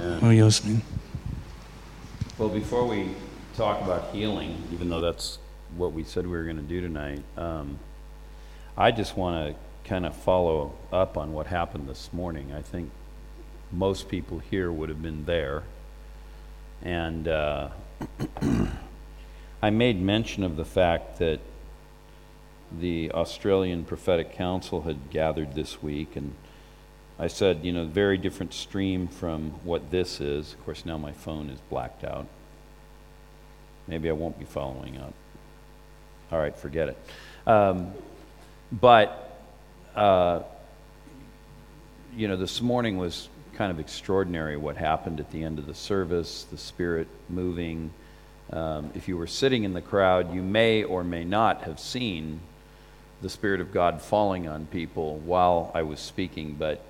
Are you listening? Well, before we talk about healing, even though that's what we said we were going to do tonight, um, I just want to kind of follow up on what happened this morning. I think most people here would have been there. And uh, I made mention of the fact that the Australian Prophetic Council had gathered this week, and I said, you know, very different stream from what this is. Of course, now my phone is blacked out. Maybe I won't be following up. All right, forget it. Um, but, uh, you know, this morning was kind of extraordinary what happened at the end of the service, the Spirit moving. Um, if you were sitting in the crowd, you may or may not have seen the Spirit of God falling on people while I was speaking, but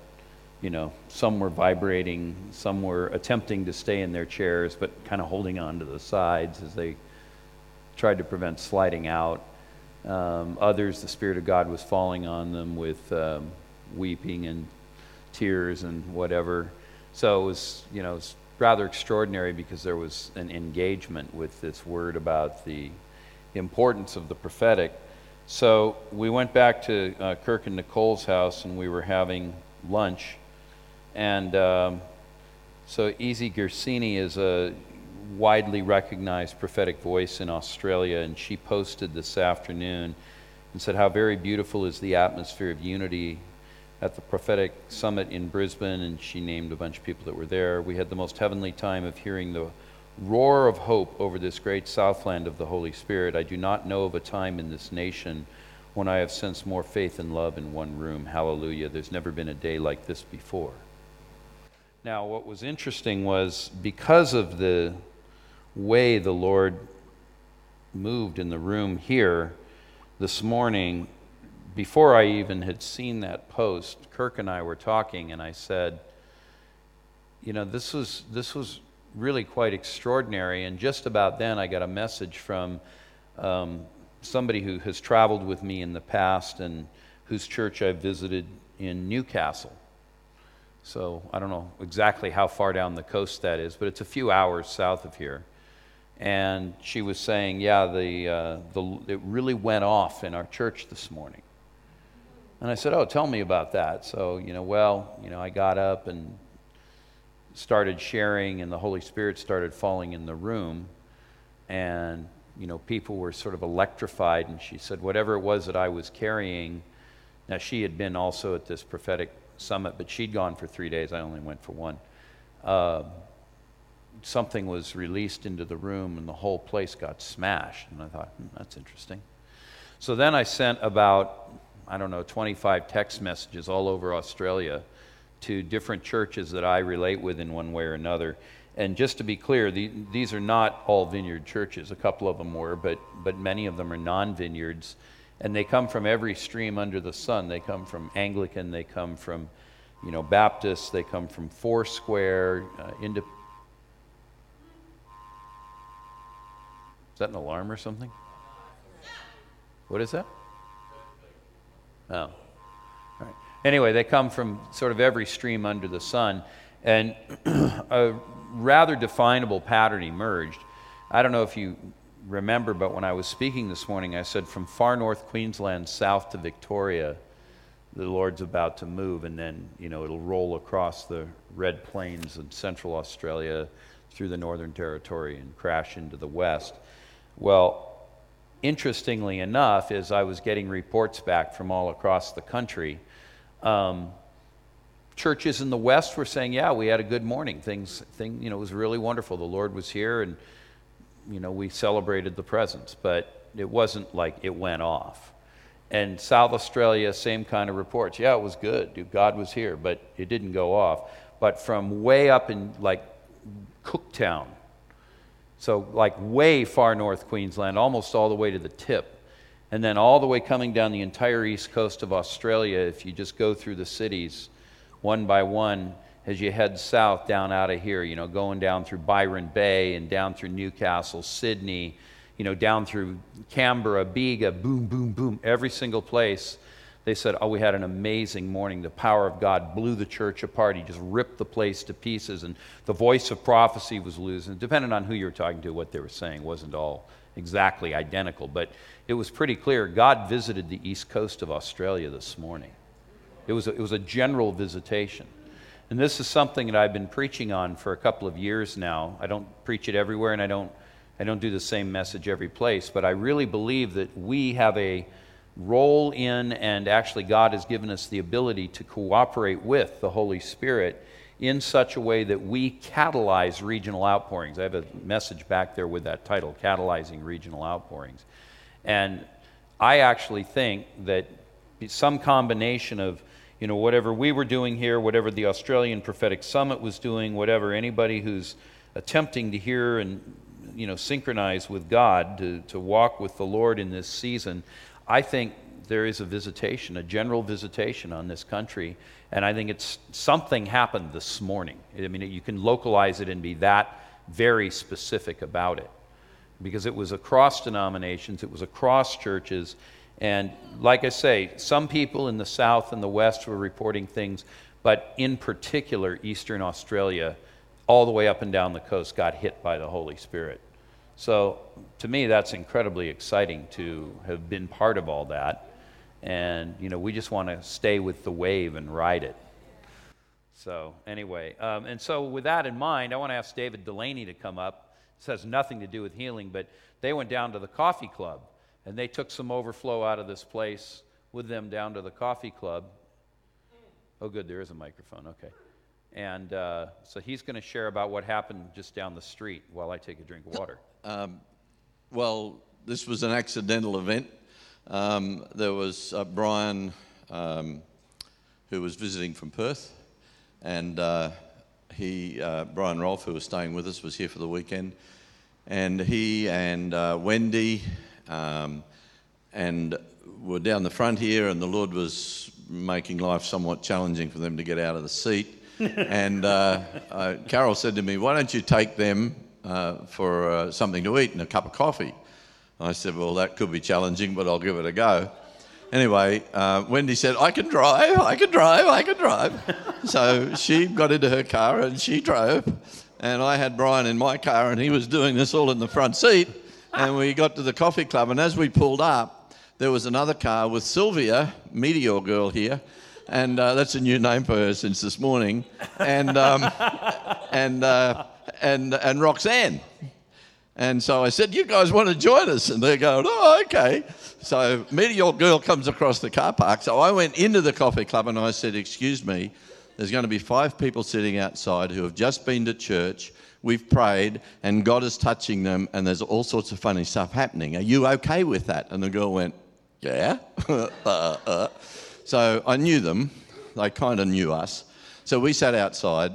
you know, some were vibrating, some were attempting to stay in their chairs, but kind of holding on to the sides as they tried to prevent sliding out. Um, others, the Spirit of God was falling on them with um, weeping and tears and whatever. So it was, you know, was rather extraordinary because there was an engagement with this word about the importance of the prophetic. So we went back to uh, Kirk and Nicole's house and we were having lunch. And um, so Easy Gersini is a widely recognized prophetic voice in Australia, and she posted this afternoon and said how very beautiful is the atmosphere of unity at the prophetic summit in Brisbane, and she named a bunch of people that were there. We had the most heavenly time of hearing the roar of hope over this great southland of the Holy Spirit. I do not know of a time in this nation when I have sensed more faith and love in one room. Hallelujah. There's never been a day like this before. Now, what was interesting was because of the way the Lord moved in the room here this morning, before I even had seen that post, Kirk and I were talking, and I said, you know, this was, this was really quite extraordinary. And just about then, I got a message from um, somebody who has traveled with me in the past and whose church I visited in Newcastle. So I don't know exactly how far down the coast that is, but it's a few hours south of here. And she was saying, yeah, the, uh, the, it really went off in our church this morning. And I said, oh, tell me about that. So, you know, well, you know, I got up and started sharing, and the Holy Spirit started falling in the room. And, you know, people were sort of electrified. And she said, whatever it was that I was carrying, now she had been also at this prophetic summit, but she'd gone for three days. I only went for one. Uh, something was released into the room, and the whole place got smashed. And I thought, hmm, that's interesting. So then I sent about, I don't know, 25 text messages all over Australia to different churches that I relate with in one way or another. And just to be clear, the, these are not all vineyard churches. A couple of them were, but, but many of them are non vineyards and they come from every stream under the sun. They come from Anglican, they come from, you know, Baptist, they come from Foursquare, uh. Is that an alarm or something? What is that? Oh. All right. Anyway, they come from sort of every stream under the sun, and a rather definable pattern emerged. I don't know if you remember, but when I was speaking this morning, I said from far north Queensland south to Victoria, the Lord's about to move, and then, you know, it'll roll across the red plains in central Australia through the Northern Territory and crash into the west. Well, interestingly enough, as I was getting reports back from all across the country, um, churches in the west were saying, "Yeah, we had a good morning. Things, thing, you know, it was really wonderful. The Lord was here, and you know, we celebrated the presence, but it wasn't like it went off. And South Australia, same kind of reports. Yeah, it was good. God was here, but it didn't go off. But from way up in like Cooktown, so like way far north Queensland, almost all the way to the tip, and then all the way coming down the entire east coast of Australia, if you just go through the cities one by one, as you head south down out of here, you know, going down through Byron Bay and down through Newcastle, Sydney, you know, down through Canberra, Bega, boom, boom, boom, every single place. they said, Oh, we had an amazing morning. The power of God blew the church apart. He just ripped the place to pieces, and the voice of prophecy was losing. Depending on who you were talking to, what they were saying wasn't all exactly identical, but it was pretty clear. God visited the east coast of Australia this morning. It was a, it was a general visitation. And this is something that I've been preaching on for a couple of years now. I don't preach it everywhere, and I don't, I don't do the same message every place, but I really believe that we have a role in, and actually, God has given us the ability to cooperate with the Holy Spirit in such a way that we catalyze regional outpourings. I have a message back there with that title, Catalyzing Regional Outpourings. And I actually think that some combination of you know whatever we were doing here, whatever the Australian Prophetic Summit was doing, whatever anybody who's attempting to hear and you know synchronize with God to, to walk with the Lord in this season, I think there is a visitation, a general visitation on this country. And I think it's something happened this morning. I mean, you can localize it and be that very specific about it. Because it was across denominations, it was across churches. And like I say, some people in the South and the West were reporting things, but in particular, Eastern Australia, all the way up and down the coast, got hit by the Holy Spirit. So to me, that's incredibly exciting to have been part of all that. And, you know, we just want to stay with the wave and ride it. So, anyway, um, and so with that in mind, I want to ask David Delaney to come up. This has nothing to do with healing, but they went down to the coffee club and they took some overflow out of this place with them down to the coffee club. Oh, good, there is a microphone. Okay. And uh, so he's going to share about what happened just down the street while I take a drink of water. Um, well, this was an accidental event. Um, there was uh, Brian, um, who was visiting from Perth, and uh, he, uh, Brian Rolfe, who was staying with us, was here for the weekend, and he and uh, Wendy, um, and were down the front here, and the Lord was making life somewhat challenging for them to get out of the seat and uh, uh, Carol said to me, Why don't you take them uh, for uh, something to eat and a cup of coffee? I said, Well, that could be challenging, but I'll give it a go. Anyway, uh, Wendy said, I can drive, I can drive, I can drive. so she got into her car and she drove. And I had Brian in my car and he was doing this all in the front seat. And we got to the coffee club. And as we pulled up, there was another car with Sylvia, Meteor Girl here, and uh, that's a new name for her since this morning, and um, and uh, and and Roxanne. And so I said, "You guys want to join us?" And they're going, "Oh, okay." So Meteor Girl comes across the car park. So I went into the coffee club and I said, "Excuse me, there's going to be five people sitting outside who have just been to church." We've prayed and God is touching them, and there's all sorts of funny stuff happening. Are you okay with that? And the girl went, Yeah. uh, uh. So I knew them. They kind of knew us. So we sat outside,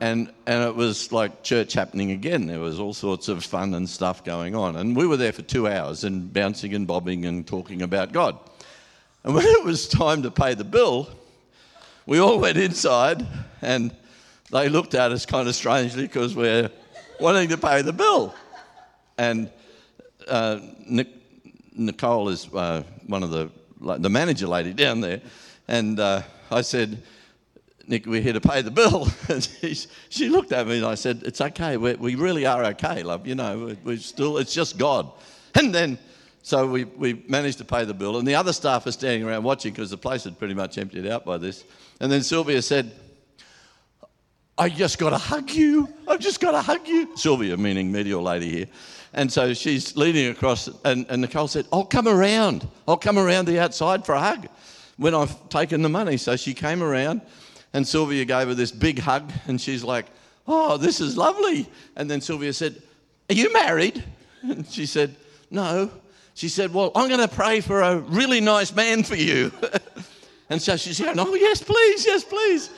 and, and it was like church happening again. There was all sorts of fun and stuff going on. And we were there for two hours and bouncing and bobbing and talking about God. And when it was time to pay the bill, we all went inside and they looked at us kind of strangely because we're wanting to pay the bill. And uh, Nic- Nicole is uh, one of the the manager lady down there, and uh, I said, Nick, we're here to pay the bill. and she, she looked at me and I said, It's okay. We're, we really are okay, love. You know, we're still, it's just God. And then, so we, we managed to pay the bill. And the other staff are standing around watching because the place had pretty much emptied out by this. And then Sylvia said, I just got to hug you. I've just got to hug you. Sylvia, meaning Meteor Lady here. And so she's leaning across, and, and Nicole said, I'll come around. I'll come around the outside for a hug when I've taken the money. So she came around, and Sylvia gave her this big hug, and she's like, Oh, this is lovely. And then Sylvia said, Are you married? And she said, No. She said, Well, I'm going to pray for a really nice man for you. and so she's going, Oh, yes, please, yes, please.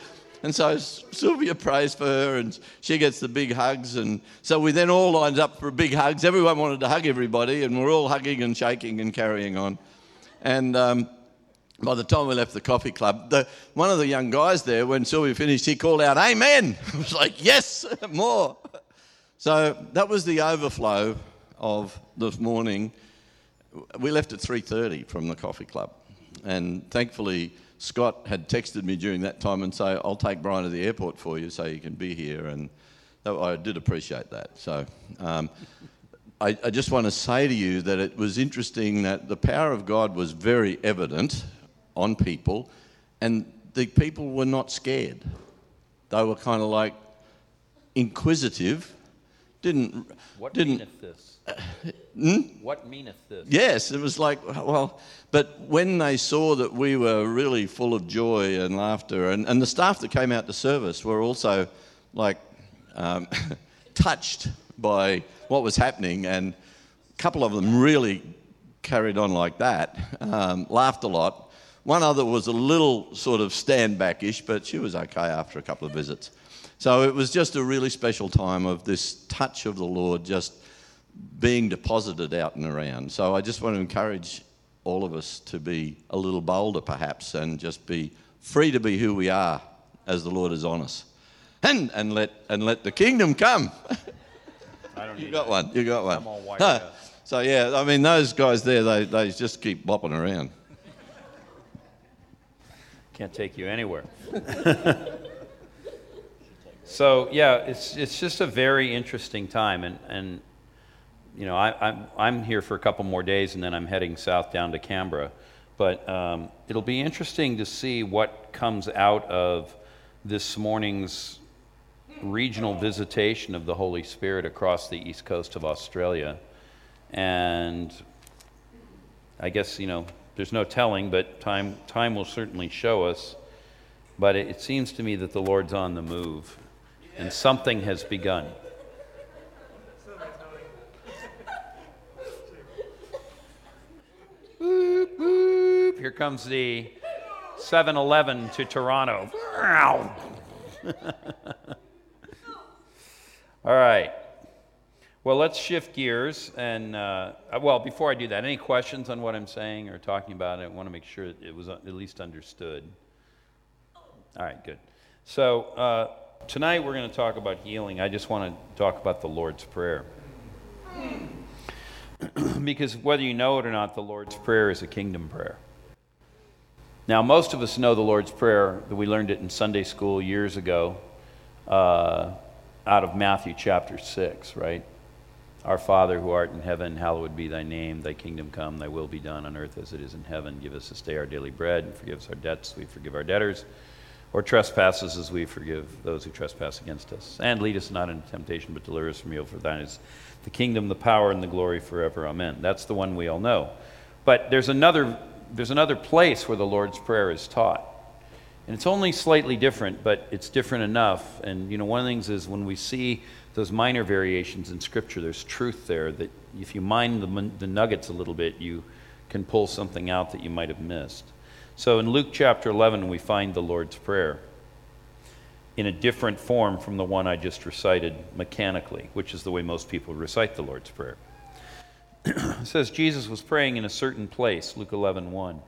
And so Sylvia prays for her and she gets the big hugs. And so we then all lined up for big hugs. Everyone wanted to hug everybody, and we're all hugging and shaking and carrying on. And um, by the time we left the coffee club, the, one of the young guys there, when Sylvia finished, he called out, Amen. I was like, Yes, more. So that was the overflow of this morning. We left at 3.30 from the coffee club. and thankfully, Scott had texted me during that time and say, I'll take Brian to the airport for you so you can be here. And I did appreciate that. So um, I, I just want to say to you that it was interesting that the power of God was very evident on people, and the people were not scared. They were kind of like inquisitive, didn't. What didn't, meaneth this? Hmm? What meaneth this? Yes, it was like, well, but when they saw that we were really full of joy and laughter, and, and the staff that came out to service were also like um, touched by what was happening, and a couple of them really carried on like that, um, laughed a lot. One other was a little sort of stand backish, but she was okay after a couple of visits. So it was just a really special time of this touch of the Lord just being deposited out and around. So I just want to encourage all of us to be a little bolder, perhaps, and just be free to be who we are as the Lord is on us. And, and, let, and let the kingdom come. I don't you got that. one. You got one. I'm wired Huh. So, yeah, I mean, those guys there, they, they just keep bopping around. Can't take you anywhere. so yeah, it's it's just a very interesting time, and and you know I, I'm I'm here for a couple more days, and then I'm heading south down to Canberra. But um, it'll be interesting to see what comes out of this morning's regional visitation of the Holy Spirit across the east coast of Australia, and I guess you know there's no telling, but time time will certainly show us. But it, it seems to me that the Lord's on the move, and something has begun. Boop. Here comes the 7-Eleven to Toronto. All right. Well, let's shift gears. And, uh, well, before I do that, any questions on what I'm saying or talking about? I want to make sure it was at least understood. All right, good. So, uh, tonight we're going to talk about healing. I just want to talk about the Lord's Prayer. because whether you know it or not, the Lord's Prayer is a kingdom prayer. Now, most of us know the Lord's Prayer, that we learned it in Sunday school years ago uh, out of Matthew chapter 6, right? Our Father who art in heaven, hallowed be thy name. Thy kingdom come, thy will be done on earth as it is in heaven. Give us this day our daily bread, and forgive us our debts, we forgive our debtors, or trespasses as we forgive those who trespass against us. And lead us not into temptation, but deliver us from evil. For thine is the kingdom, the power, and the glory forever. Amen. That's the one we all know. But there's another, there's another place where the Lord's Prayer is taught. And it's only slightly different, but it's different enough. And, you know, one of the things is when we see those minor variations in Scripture, there's truth there that if you mine the, the nuggets a little bit, you can pull something out that you might have missed. So in Luke chapter 11, we find the Lord's Prayer in a different form from the one I just recited mechanically, which is the way most people recite the Lord's Prayer. it says Jesus was praying in a certain place, Luke 11, 1.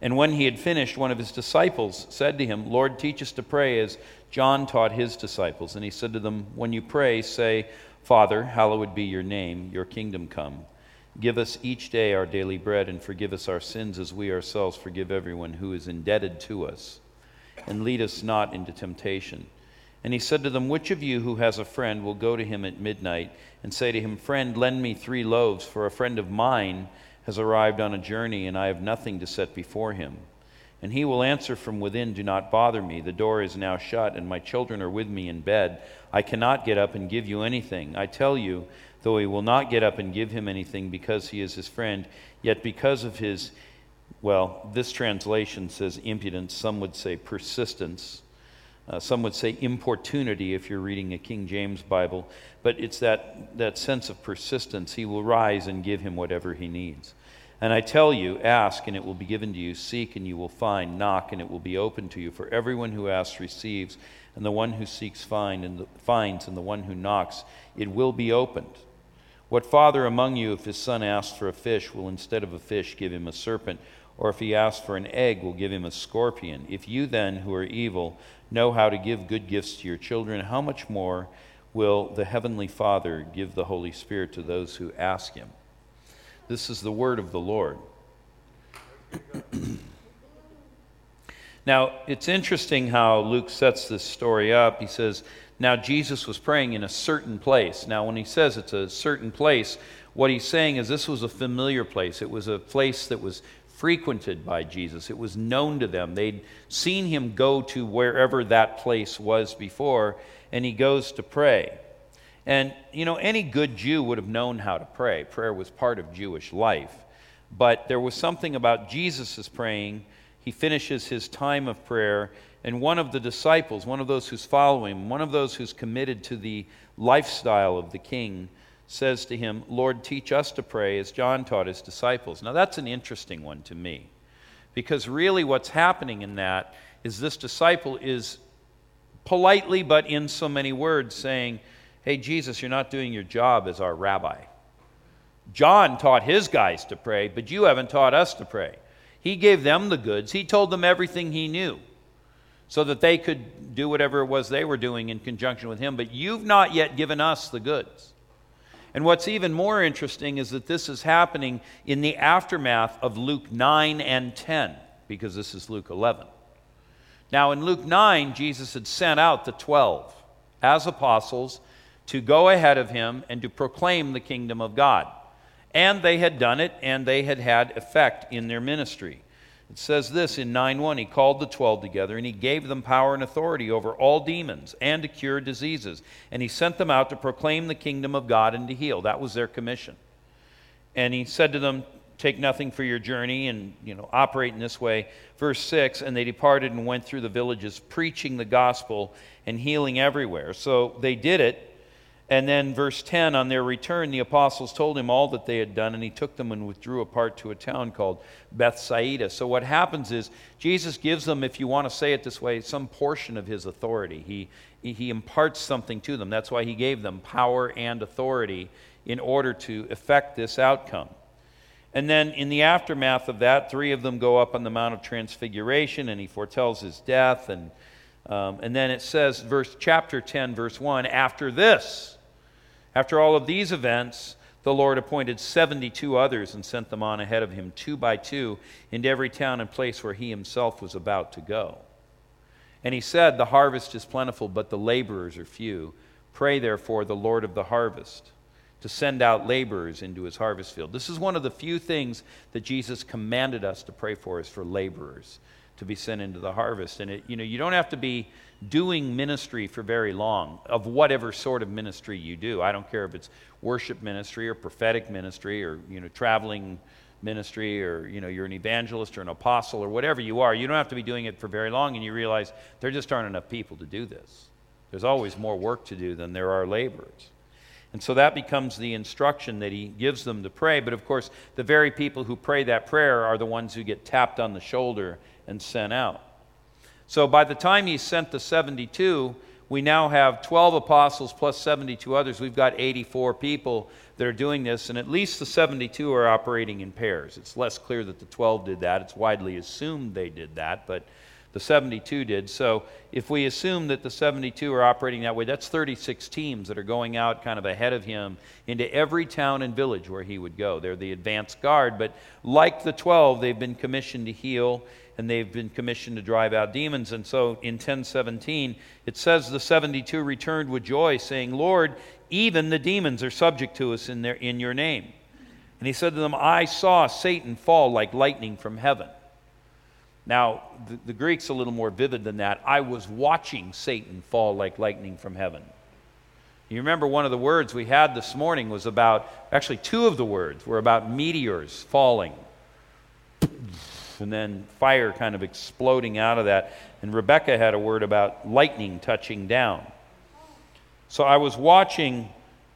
And when he had finished, one of his disciples said to him, Lord, teach us to pray as John taught his disciples. And he said to them, When you pray, say, Father, hallowed be your name, your kingdom come. Give us each day our daily bread, and forgive us our sins as we ourselves forgive everyone who is indebted to us. And lead us not into temptation. And he said to them, Which of you who has a friend will go to him at midnight and say to him, Friend, lend me three loaves, for a friend of mine has arrived on a journey, and I have nothing to set before him. And he will answer from within, Do not bother me. The door is now shut, and my children are with me in bed. I cannot get up and give you anything. I tell you, though he will not get up and give him anything because he is his friend, yet because of his, well, this translation says impudence, some would say persistence. Uh, some would say importunity if you're reading a King James Bible, but it's that, that sense of persistence. He will rise and give him whatever he needs. And I tell you, ask and it will be given to you, seek and you will find, knock and it will be open to you. For everyone who asks receives, and the one who seeks find and the, finds, and the one who knocks, it will be opened. What father among you, if his son asks for a fish, will instead of a fish give him a serpent? Or if he asks for an egg, will give him a scorpion? If you then, who are evil, know how to give good gifts to your children, how much more will the Heavenly Father give the Holy Spirit to those who ask Him? This is the word of the Lord. Now, it's interesting how Luke sets this story up. He says, Now Jesus was praying in a certain place. Now, when he says it's a certain place, what he's saying is this was a familiar place. It was a place that was frequented by Jesus, it was known to them. They'd seen him go to wherever that place was before, and he goes to pray. And, you know, any good Jew would have known how to pray. Prayer was part of Jewish life. But there was something about Jesus' praying. He finishes his time of prayer, and one of the disciples, one of those who's following one of those who's committed to the lifestyle of the king, says to him, Lord, teach us to pray as John taught his disciples. Now, that's an interesting one to me, because really what's happening in that is this disciple is politely, but in so many words, saying, Hey, Jesus, you're not doing your job as our rabbi. John taught his guys to pray, but you haven't taught us to pray. He gave them the goods, he told them everything he knew so that they could do whatever it was they were doing in conjunction with him, but you've not yet given us the goods. And what's even more interesting is that this is happening in the aftermath of Luke 9 and 10, because this is Luke 11. Now, in Luke 9, Jesus had sent out the 12 as apostles to go ahead of him and to proclaim the kingdom of God. And they had done it, and they had had effect in their ministry. It says this in 9 1 He called the twelve together, and he gave them power and authority over all demons and to cure diseases. And he sent them out to proclaim the kingdom of God and to heal. That was their commission. And he said to them, Take nothing for your journey and you know operate in this way. Verse 6 And they departed and went through the villages, preaching the gospel and healing everywhere. So they did it and then, verse 10 on their return, the apostles told him all that they had done, and he took them and withdrew apart to a town called Bethsaida. So, what happens is, Jesus gives them, if you want to say it this way, some portion of his authority. He, he imparts something to them. That's why he gave them power and authority in order to effect this outcome. And then, in the aftermath of that, three of them go up on the Mount of Transfiguration, and he foretells his death. And, um, and then it says, verse, chapter 10, verse 1 after this, after all of these events, the Lord appointed 72 others and sent them on ahead of him, two by two, into every town and place where he himself was about to go. And he said, The harvest is plentiful, but the laborers are few. Pray, therefore, the Lord of the harvest to send out laborers into his harvest field. This is one of the few things that Jesus commanded us to pray for is for laborers to be sent into the harvest. And it, you know, you don't have to be doing ministry for very long, of whatever sort of ministry you do. I don't care if it's worship ministry or prophetic ministry or you know traveling ministry or you know you're an evangelist or an apostle or whatever you are. You don't have to be doing it for very long, and you realize there just aren't enough people to do this. There's always more work to do than there are laborers. And so that becomes the instruction that he gives them to pray. But of course, the very people who pray that prayer are the ones who get tapped on the shoulder and sent out. So by the time he sent the 72, we now have 12 apostles plus 72 others. We've got 84 people that are doing this, and at least the 72 are operating in pairs. It's less clear that the 12 did that. It's widely assumed they did that, but the 72 did. So if we assume that the 72 are operating that way, that's 36 teams that are going out kind of ahead of him into every town and village where he would go. They're the advance guard, but like the 12, they've been commissioned to heal and they've been commissioned to drive out demons. And so in 1017, it says the 72 returned with joy, saying, Lord, even the demons are subject to us in, their, in your name. And he said to them, I saw Satan fall like lightning from heaven. Now, the, the Greek's a little more vivid than that. I was watching Satan fall like lightning from heaven. You remember one of the words we had this morning was about, actually, two of the words were about meteors falling and then fire kind of exploding out of that. And Rebecca had a word about lightning touching down. So I was watching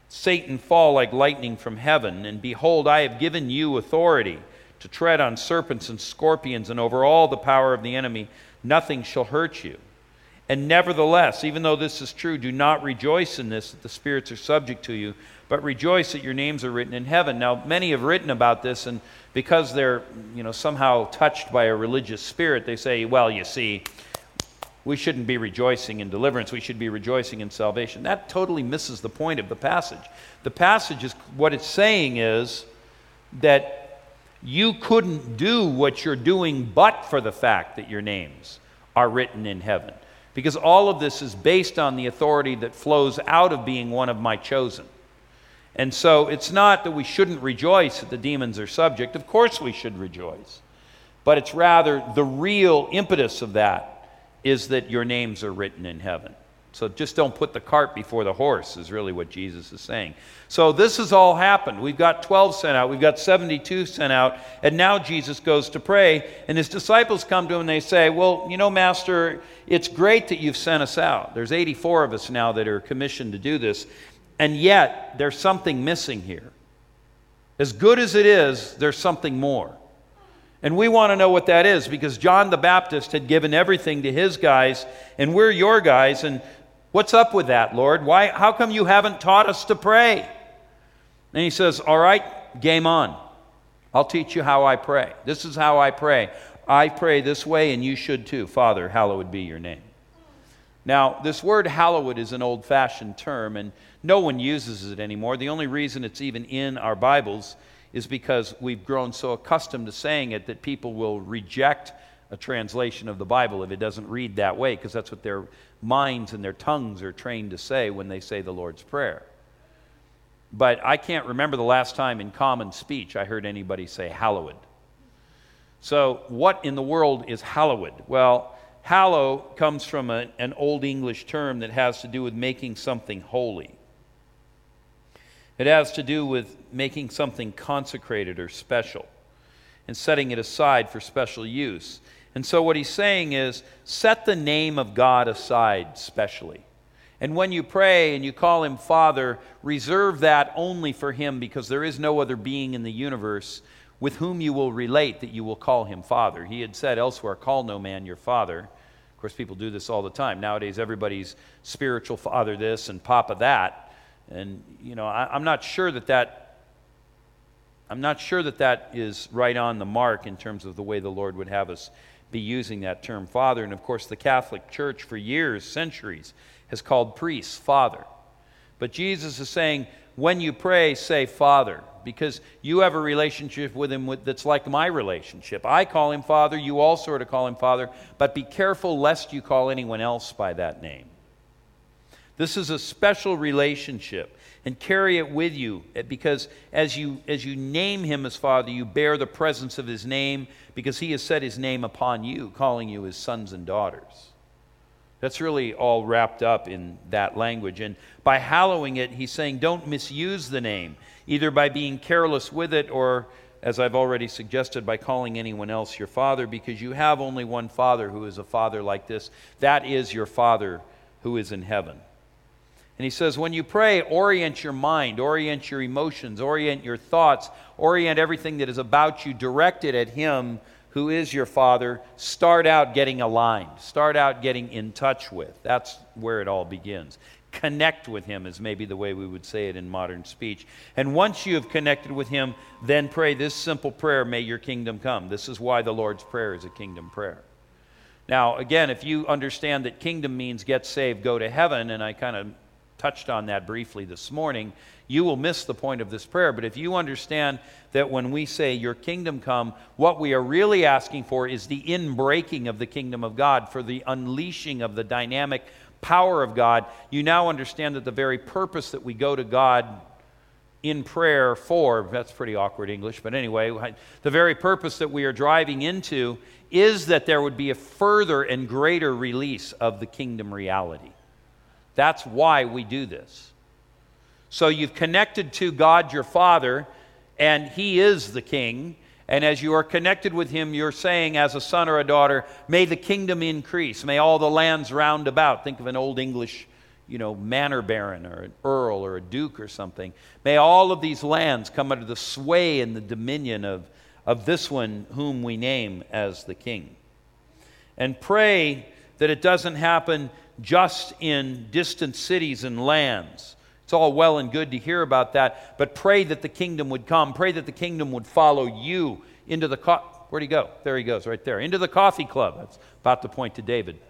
Satan fall like lightning from heaven, and behold, I have given you authority to tread on serpents and scorpions and over all the power of the enemy. Nothing shall hurt you. And nevertheless, even though this is true, do not rejoice in this that the spirits are subject to you, but rejoice that your names are written in heaven. Now, many have written about this, and because they're you know, somehow touched by a religious spirit, they say, well, you see, we shouldn't be rejoicing in deliverance, we should be rejoicing in salvation. That totally misses the point of the passage. The passage is what it's saying is that you couldn't do what you're doing but for the fact that your names are written in heaven. Because all of this is based on the authority that flows out of being one of my chosen. And so it's not that we shouldn't rejoice that the demons are subject. Of course we should rejoice. But it's rather the real impetus of that is that your names are written in heaven. So just don't put the cart before the horse, is really what Jesus is saying. So this has all happened. We've got 12 sent out, we've got 72 sent out, and now Jesus goes to pray, and his disciples come to him and they say, Well, you know, Master, it's great that you've sent us out. There's 84 of us now that are commissioned to do this, and yet there's something missing here. As good as it is, there's something more. And we want to know what that is because John the Baptist had given everything to his guys, and we're your guys, and What's up with that, Lord? Why, how come you haven't taught us to pray? And he says, All right, game on. I'll teach you how I pray. This is how I pray. I pray this way, and you should too. Father, hallowed be your name. Now, this word hallowed is an old fashioned term, and no one uses it anymore. The only reason it's even in our Bibles is because we've grown so accustomed to saying it that people will reject a translation of the Bible if it doesn't read that way, because that's what their minds and their tongues are trained to say when they say the Lord's Prayer. But I can't remember the last time in common speech I heard anybody say hallowed. So, what in the world is hallowed? Well, hallow comes from a, an Old English term that has to do with making something holy. It has to do with making something consecrated or special and setting it aside for special use. And so, what he's saying is set the name of God aside specially. And when you pray and you call him Father, reserve that only for him because there is no other being in the universe with whom you will relate that you will call him Father. He had said elsewhere, Call no man your Father. Of course, people do this all the time. Nowadays, everybody's spiritual father this and papa that. And, you know, I, I'm not sure that that I'm not sure that that is right on the mark in terms of the way the Lord would have us be using that term father. And of course, the Catholic Church for years, centuries, has called priests father. But Jesus is saying, when you pray, say father, because you have a relationship with him that's like my relationship. I call him father, you all sort of call him father, but be careful lest you call anyone else by that name. This is a special relationship and carry it with you eh, because as you as you name him as father you bear the presence of his name because he has set his name upon you calling you his sons and daughters that's really all wrapped up in that language and by hallowing it he's saying don't misuse the name either by being careless with it or as I've already suggested, by calling anyone else your father, because you have only one father who is a father like this. That is your father who is in heaven. And he says, when you pray, orient your mind, orient your emotions, orient your thoughts, orient everything that is about you, direct it at Him who is your Father. Start out getting aligned, start out getting in touch with. That's where it all begins. Connect with Him, is maybe the way we would say it in modern speech. And once you have connected with Him, then pray this simple prayer May your kingdom come. This is why the Lord's Prayer is a kingdom prayer. Now, again, if you understand that kingdom means get saved, go to heaven, and I kind of touched on that briefly this morning, you will miss the point of this prayer. But if you understand that when we say, Your kingdom come, what we are really asking for is the inbreaking of the kingdom of God, for the unleashing of the dynamic power of God, you now understand that the very purpose that we go to God in prayer for, that's pretty awkward English, but anyway, the very purpose that we are driving into is that there would be a further and greater release of the kingdom reality. That's why we do this. So you've connected to God your Father, and He is the King. And as you are connected with Him, you're saying, as a son or a daughter, may the kingdom increase. May all the lands round about. Think of an old English, you know, manor baron or an earl or a duke or something. May all of these lands come under the sway and the dominion of, of this one whom we name as the king. And pray that it doesn't happen just in distant cities and lands. It's all well and good to hear about that, but pray that the kingdom would come. Pray that the kingdom would follow you into the. Co- Where'd he go? There he goes, right there. Into the coffee club. That's about to point to David.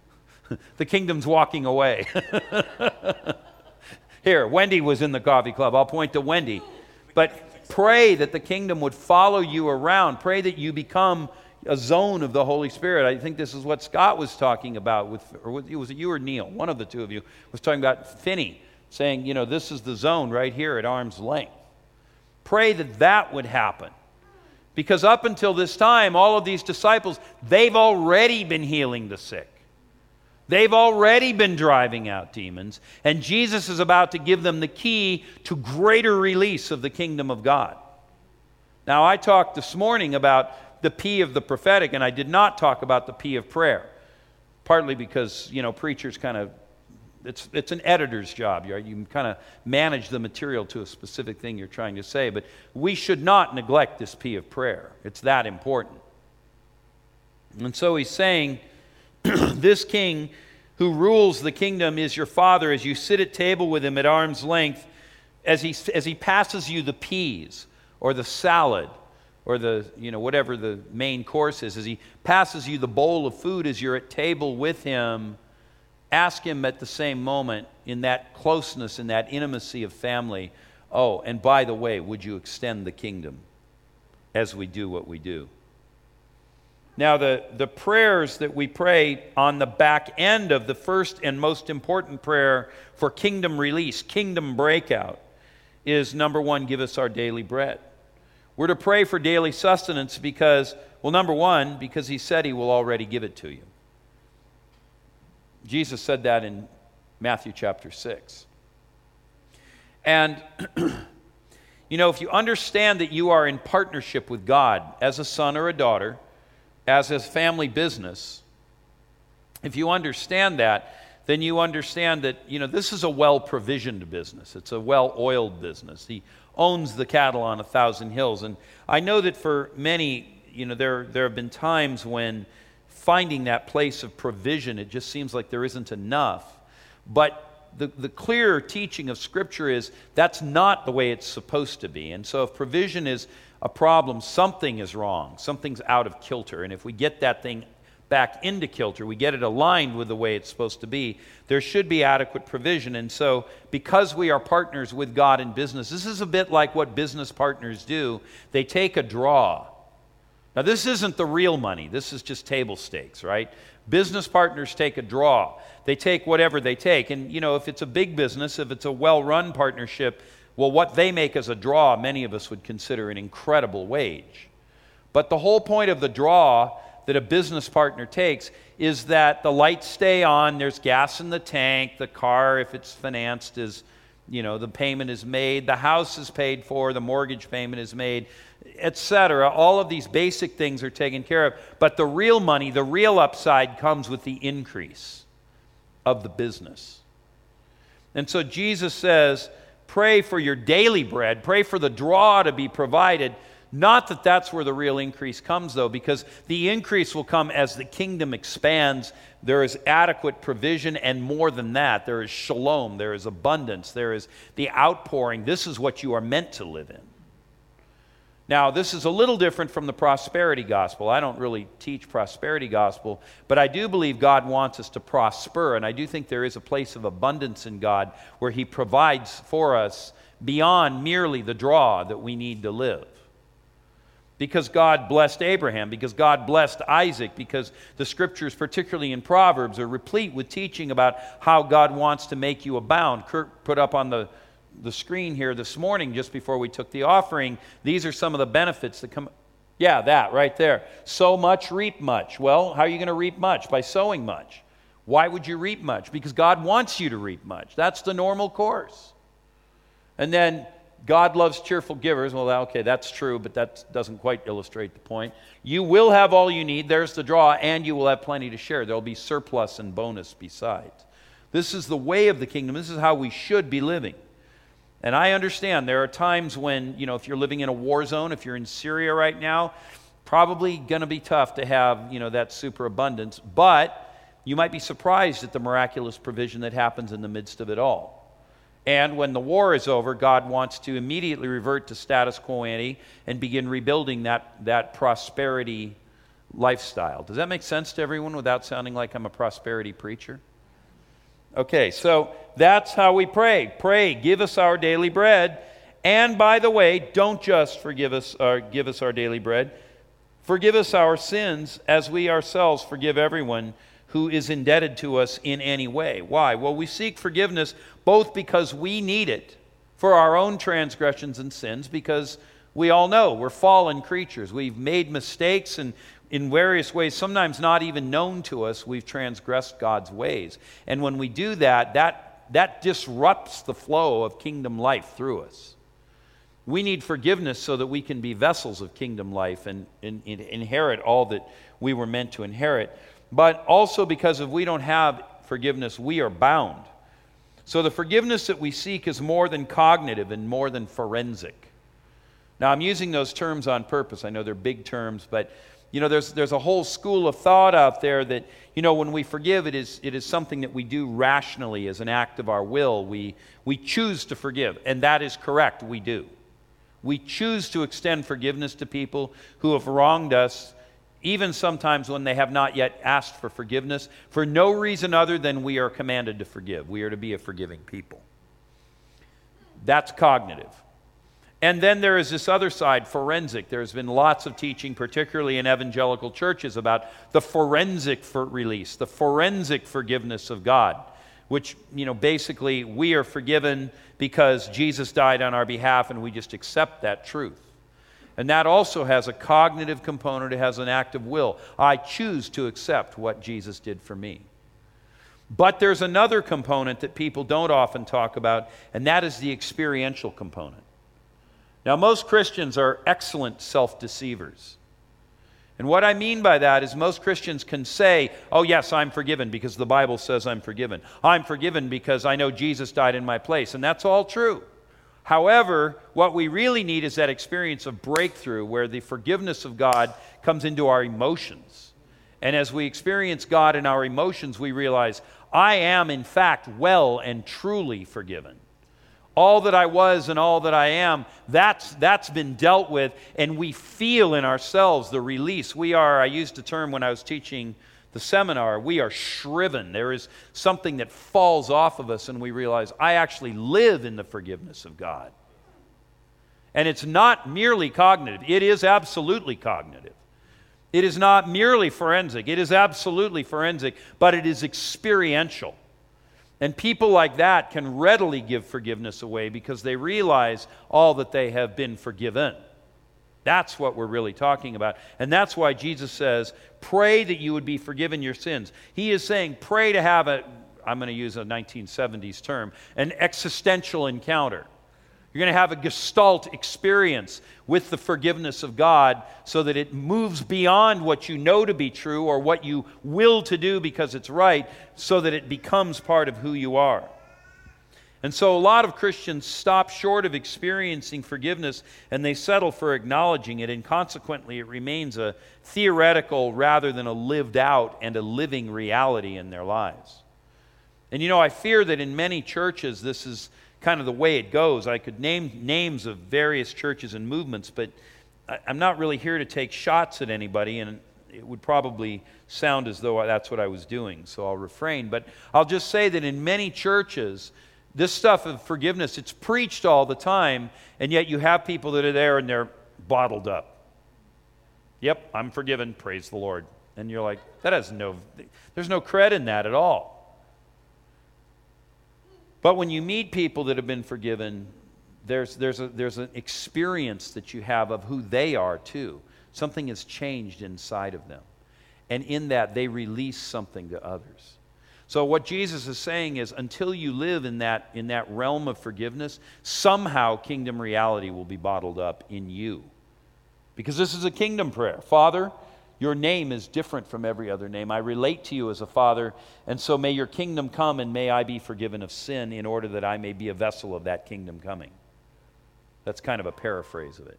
the kingdom's walking away. Here, Wendy was in the coffee club. I'll point to Wendy. But pray that the kingdom would follow you around. Pray that you become a zone of the Holy Spirit. I think this is what Scott was talking about with, or was it you or Neil? One of the two of you was talking about Finney, saying, you know, this is the zone right here at arm's length. Pray that that would happen. Because up until this time, all of these disciples, they've already been healing the sick. They've already been driving out demons, and Jesus is about to give them the key to greater release of the kingdom of God. Now, I talked this morning about the P of the prophetic, and I did not talk about the P of prayer, partly because, you know, preachers kind of, it's, it's an editor's job. Right? You kind of manage the material to a specific thing you're trying to say, but we should not neglect this P of prayer. It's that important. And so he's saying, this king who rules the kingdom is your father as you sit at table with him at arm's length, as he, as he passes you the peas or the salad or the, you know, whatever the main course is, as he passes you the bowl of food as you're at table with him, ask him at the same moment in that closeness, in that intimacy of family, oh, and by the way, would you extend the kingdom as we do what we do? Now, the, the prayers that we pray on the back end of the first and most important prayer for kingdom release, kingdom breakout, is number one, give us our daily bread. We're to pray for daily sustenance because, well, number one, because he said he will already give it to you. Jesus said that in Matthew chapter 6. And, you know, if you understand that you are in partnership with God as a son or a daughter, as his family business, if you understand that, then you understand that, you know, this is a well provisioned business. It's a well oiled business. He owns the cattle on a thousand hills. And I know that for many, you know, there, there have been times when finding that place of provision, it just seems like there isn't enough. But the, the clear teaching of Scripture is that's not the way it's supposed to be. And so if provision is a problem, something is wrong. Something's out of kilter. And if we get that thing back into kilter, we get it aligned with the way it's supposed to be, there should be adequate provision. And so, because we are partners with God in business, this is a bit like what business partners do. They take a draw. Now, this isn't the real money, this is just table stakes, right? Business partners take a draw. They take whatever they take. And, you know, if it's a big business, if it's a well run partnership, well, what they make as a draw, many of us would consider an incredible wage. But the whole point of the draw that a business partner takes is that the lights stay on, there's gas in the tank, the car, if it's financed, is, you know, the payment is made, the house is paid for, the mortgage payment is made, etc. All of these basic things are taken care of. But the real money, the real upside comes with the increase of the business. And so Jesus says, Pray for your daily bread. Pray for the draw to be provided. Not that that's where the real increase comes, though, because the increase will come as the kingdom expands. There is adequate provision, and more than that, there is shalom, there is abundance, there is the outpouring. This is what you are meant to live in. Now, this is a little different from the prosperity gospel. I don't really teach prosperity gospel, but I do believe God wants us to prosper, and I do think there is a place of abundance in God where He provides for us beyond merely the draw that we need to live. Because God blessed Abraham, because God blessed Isaac, because the scriptures, particularly in Proverbs, are replete with teaching about how God wants to make you abound. Kurt put up on the the screen here this morning just before we took the offering. These are some of the benefits that come. Yeah, that right there. Sow much, reap much. Well, how are you going to reap much? By sowing much. Why would you reap much? Because God wants you to reap much. That's the normal course. And then God loves cheerful givers. Well, okay, that's true, but that doesn't quite illustrate the point. You will have all you need. There's the draw, and you will have plenty to share. There'll be surplus and bonus besides. This is the way of the kingdom. This is how we should be living. And I understand there are times when, you know, if you're living in a war zone, if you're in Syria right now, probably going to be tough to have, you know, that superabundance. But you might be surprised at the miraculous provision that happens in the midst of it all. And when the war is over, God wants to immediately revert to status quo ante and begin rebuilding that, that prosperity lifestyle. Does that make sense to everyone without sounding like I'm a prosperity preacher? Okay, so that's how we pray. Pray, give us our daily bread. And by the way, don't just forgive us or give us our daily bread. Forgive us our sins as we ourselves forgive everyone who is indebted to us in any way. Why? Well, we seek forgiveness both because we need it for our own transgressions and sins, because we all know we're fallen creatures. We've made mistakes and in various ways, sometimes not even known to us, we've transgressed God's ways. And when we do that, that, that disrupts the flow of kingdom life through us. We need forgiveness so that we can be vessels of kingdom life and, and, and inherit all that we were meant to inherit. But also because if we don't have forgiveness, we are bound. So the forgiveness that we seek is more than cognitive and more than forensic. Now, I'm using those terms on purpose. I know they're big terms, but you know, there's, there's a whole school of thought out there that, you know, when we forgive, it is, it is something that we do rationally as an act of our will. We, we choose to forgive, and that is correct. We do. We choose to extend forgiveness to people who have wronged us, even sometimes when they have not yet asked for forgiveness, for no reason other than we are commanded to forgive. We are to be a forgiving people. That's cognitive. And then there is this other side, forensic. There's been lots of teaching, particularly in evangelical churches, about the forensic for release, the forensic forgiveness of God, which, you know, basically we are forgiven because Jesus died on our behalf and we just accept that truth. And that also has a cognitive component, it has an act of will. I choose to accept what Jesus did for me. But there's another component that people don't often talk about, and that is the experiential component. Now, most Christians are excellent self deceivers. And what I mean by that is most Christians can say, Oh, yes, I'm forgiven because the Bible says I'm forgiven. I'm forgiven because I know Jesus died in my place. And that's all true. However, what we really need is that experience of breakthrough where the forgiveness of God comes into our emotions. And as we experience God in our emotions, we realize, I am, in fact, well and truly forgiven all that I was and all that I am, that's, that's been dealt with, and we feel in ourselves the release. We are, I used a term when I was teaching the seminar, we are shriven. There is something that falls off of us, and we realize, I actually live in the forgiveness of God. And it's not merely cognitive, it is absolutely cognitive. It is not merely forensic, it is absolutely forensic, but it is experiential. And people like that can readily give forgiveness away because they realize all that they have been forgiven. That's what we're really talking about. And that's why Jesus says, pray that you would be forgiven your sins. He is saying, pray to have a, I'm going to use a 1970s term, an existential encounter. You're going to have a gestalt experience with the forgiveness of God so that it moves beyond what you know to be true or what you will to do because it's right, so that it becomes part of who you are. And so a lot of Christians stop short of experiencing forgiveness and they settle for acknowledging it, and consequently, it remains a theoretical rather than a lived out and a living reality in their lives. And you know, I fear that in many churches, this is kind of the way it goes. I could name names of various churches and movements, but I, am not really here to take shots at anybody, and it would probably sound as though that's what I was doing, so I'll refrain. But I'll just say that in many churches, this stuff of forgiveness, it's preached all the time, and yet you have people that are there and they're bottled up. Yep, I'm forgiven, praise the Lord. And you're like, that has no, there's no cred in that at all. But when you meet people that have been forgiven, there's, there's, a, there's an experience that you have of who they are too. Something has changed inside of them. And in that, they release something to others. So, what Jesus is saying is until you live in that, in that realm of forgiveness, somehow kingdom reality will be bottled up in you. Because this is a kingdom prayer. Father, your name is different from every other name. I relate to you as a father, and so may your kingdom come and may I be forgiven of sin in order that I may be a vessel of that kingdom coming. That's kind of a paraphrase of it.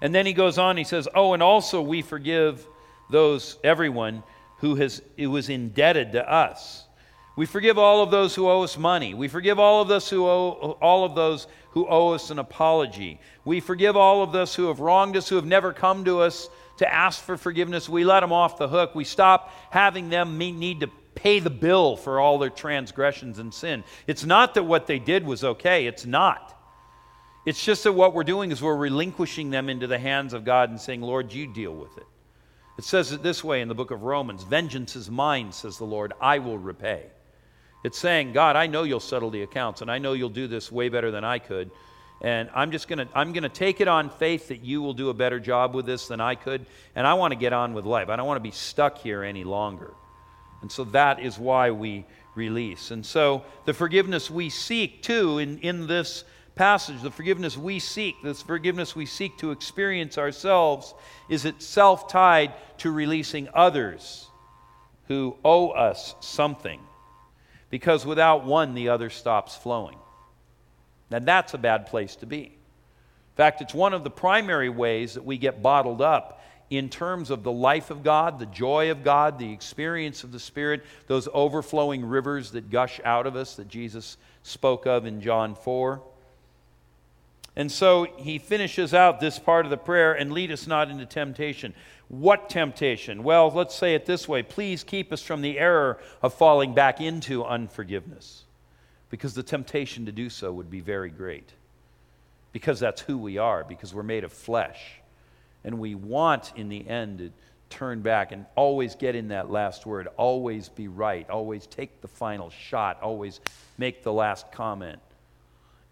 And then he goes on, he says, Oh, and also we forgive those, everyone who has, who was indebted to us. We forgive all of those who owe us money. We forgive all of those who owe all of those who owe us an apology. We forgive all of those who have wronged us, who have never come to us to ask for forgiveness. We let them off the hook. We stop having them need to pay the bill for all their transgressions and sin. It's not that what they did was okay, it's not. It's just that what we're doing is we're relinquishing them into the hands of God and saying, Lord, you deal with it. It says it this way in the book of Romans Vengeance is mine, says the Lord, I will repay. It's saying, God, I know you'll settle the accounts, and I know you'll do this way better than I could. And I'm just going to I'm going to take it on faith that you will do a better job with this than I could, and I want to get on with life. I don't want to be stuck here any longer. And so that is why we release. And so the forgiveness we seek too in, in this passage, the forgiveness we seek, this forgiveness we seek to experience ourselves, is itself tied to releasing others who owe us something. Because without one, the other stops flowing. Now, that's a bad place to be. In fact, it's one of the primary ways that we get bottled up in terms of the life of God, the joy of God, the experience of the Spirit, those overflowing rivers that gush out of us that Jesus spoke of in John 4. And so he finishes out this part of the prayer and lead us not into temptation. What temptation? Well, let's say it this way please keep us from the error of falling back into unforgiveness, because the temptation to do so would be very great. Because that's who we are, because we're made of flesh. And we want, in the end, to turn back and always get in that last word, always be right, always take the final shot, always make the last comment.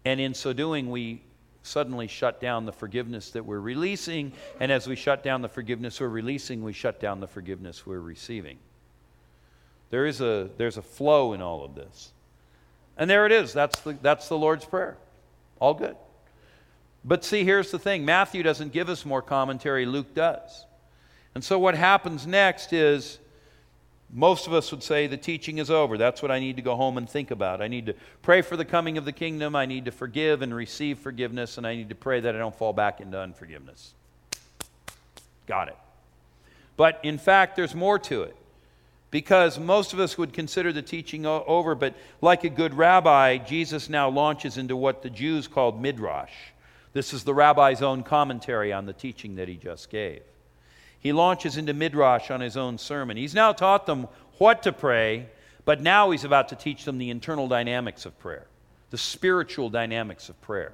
And in so doing, we suddenly shut down the forgiveness that we're releasing. And as we shut down the forgiveness we're releasing, we shut down the forgiveness we're receiving. There is a, there's a flow in all of this. And there it is. That's the, that's the Lord's Prayer. All good. But see, here's the thing Matthew doesn't give us more commentary, Luke does. And so what happens next is most of us would say the teaching is over. That's what I need to go home and think about. I need to pray for the coming of the kingdom. I need to forgive and receive forgiveness, and I need to pray that I don't fall back into unforgiveness. Got it. But in fact, there's more to it. Because most of us would consider the teaching over, but like a good rabbi, Jesus now launches into what the Jews called midrash. This is the rabbi's own commentary on the teaching that he just gave. He launches into midrash on his own sermon. He's now taught them what to pray, but now he's about to teach them the internal dynamics of prayer, the spiritual dynamics of prayer.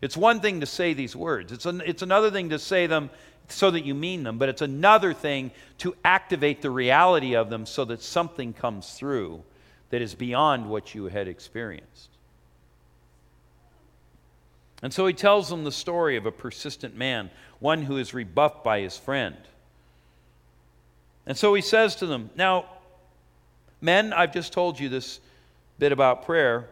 It's one thing to say these words, it's, an, it's another thing to say them so that you mean them, but it's another thing to activate the reality of them so that something comes through that is beyond what you had experienced. And so he tells them the story of a persistent man, one who is rebuffed by his friend. And so he says to them, Now, men, I've just told you this bit about prayer.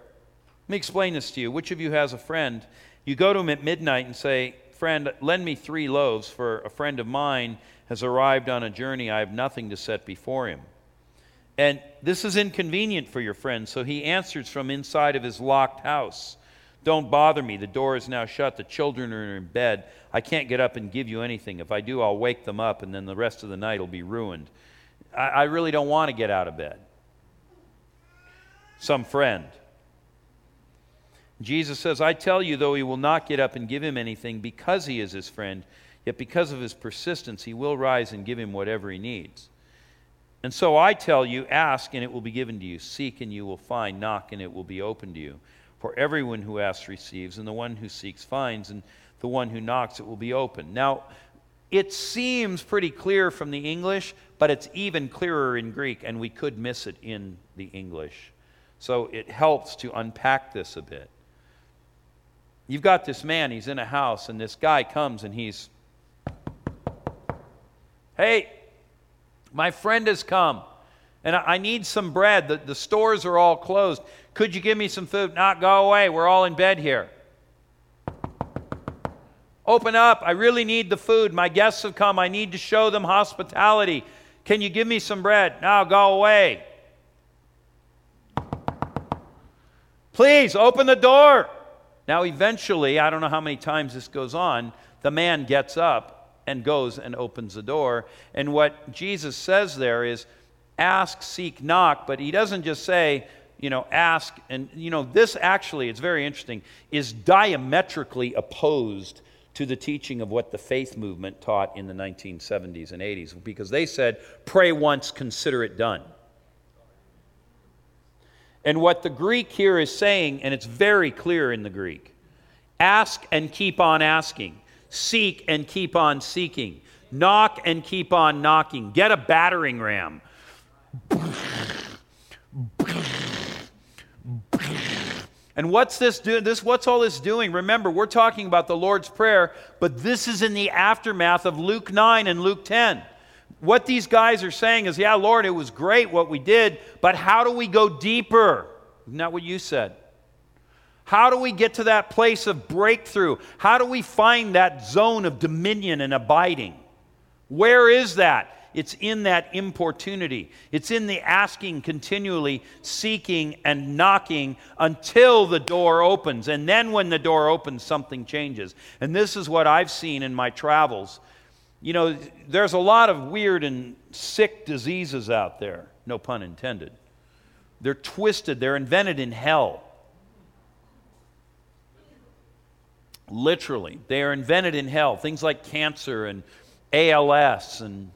Let me explain this to you. Which of you has a friend? You go to him at midnight and say, Friend, lend me three loaves, for a friend of mine has arrived on a journey. I have nothing to set before him. And this is inconvenient for your friend, so he answers from inside of his locked house. Don't bother me. The door is now shut. The children are in bed. I can't get up and give you anything. If I do, I'll wake them up, and then the rest of the night will be ruined. I, I really don't want to get out of bed. Some friend. Jesus says, I tell you, though he will not get up and give him anything because he is his friend, yet because of his persistence, he will rise and give him whatever he needs. And so I tell you, ask and it will be given to you, seek and you will find, knock and it will be opened to you. For everyone who asks receives, and the one who seeks finds, and the one who knocks it will be open. Now, it seems pretty clear from the English, but it's even clearer in Greek, and we could miss it in the English. So it helps to unpack this a bit. You've got this man, he's in a house, and this guy comes and he's, Hey, my friend has come, and I need some bread. The, the stores are all closed. Could you give me some food? Not go away. We're all in bed here. Open up. I really need the food. My guests have come. I need to show them hospitality. Can you give me some bread? Now go away. Please open the door. Now, eventually, I don't know how many times this goes on, the man gets up and goes and opens the door. And what Jesus says there is ask, seek, knock, but he doesn't just say, you know, ask. And, you know, this actually, it's very interesting, is diametrically opposed to the teaching of what the faith movement taught in the 1970s and 80s because they said, pray once, consider it done. And what the Greek here is saying, and it's very clear in the Greek Ask and keep on asking. Seek and keep on seeking. Knock and keep on knocking. Get a battering ram. And what's this doing? This what's all this doing? Remember, we're talking about the Lord's Prayer, but this is in the aftermath of Luke 9 and Luke 10. What these guys are saying is, yeah, Lord, it was great what we did, but how do we go deeper? Isn't that what you said? How do we get to that place of breakthrough? How do we find that zone of dominion and abiding? Where is that? It's in that importunity. It's in the asking continually, seeking and knocking until the door opens. And then when the door opens, something changes. And this is what I've seen in my travels. You know, there's a lot of weird and sick diseases out there, no pun intended. They're twisted, they're invented in hell. Literally, they are invented in hell. Things like cancer and ALS and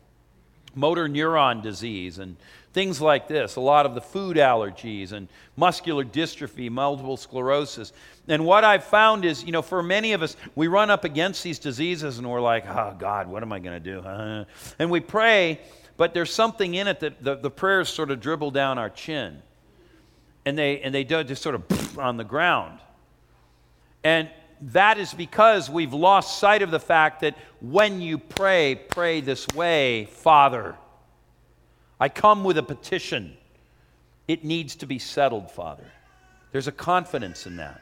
motor neuron disease and things like this, a lot of the food allergies and muscular dystrophy, multiple sclerosis. And what I've found is, you know, for many of us, we run up against these diseases and we're like, oh, God, what am I going to do? and we pray, but there's something in it that the, the prayers sort of dribble down our chin. And they, and they do just sort of on the ground. And that is because we've lost sight of the fact that when you pray, pray this way Father, I come with a petition. It needs to be settled, Father. There's a confidence in that.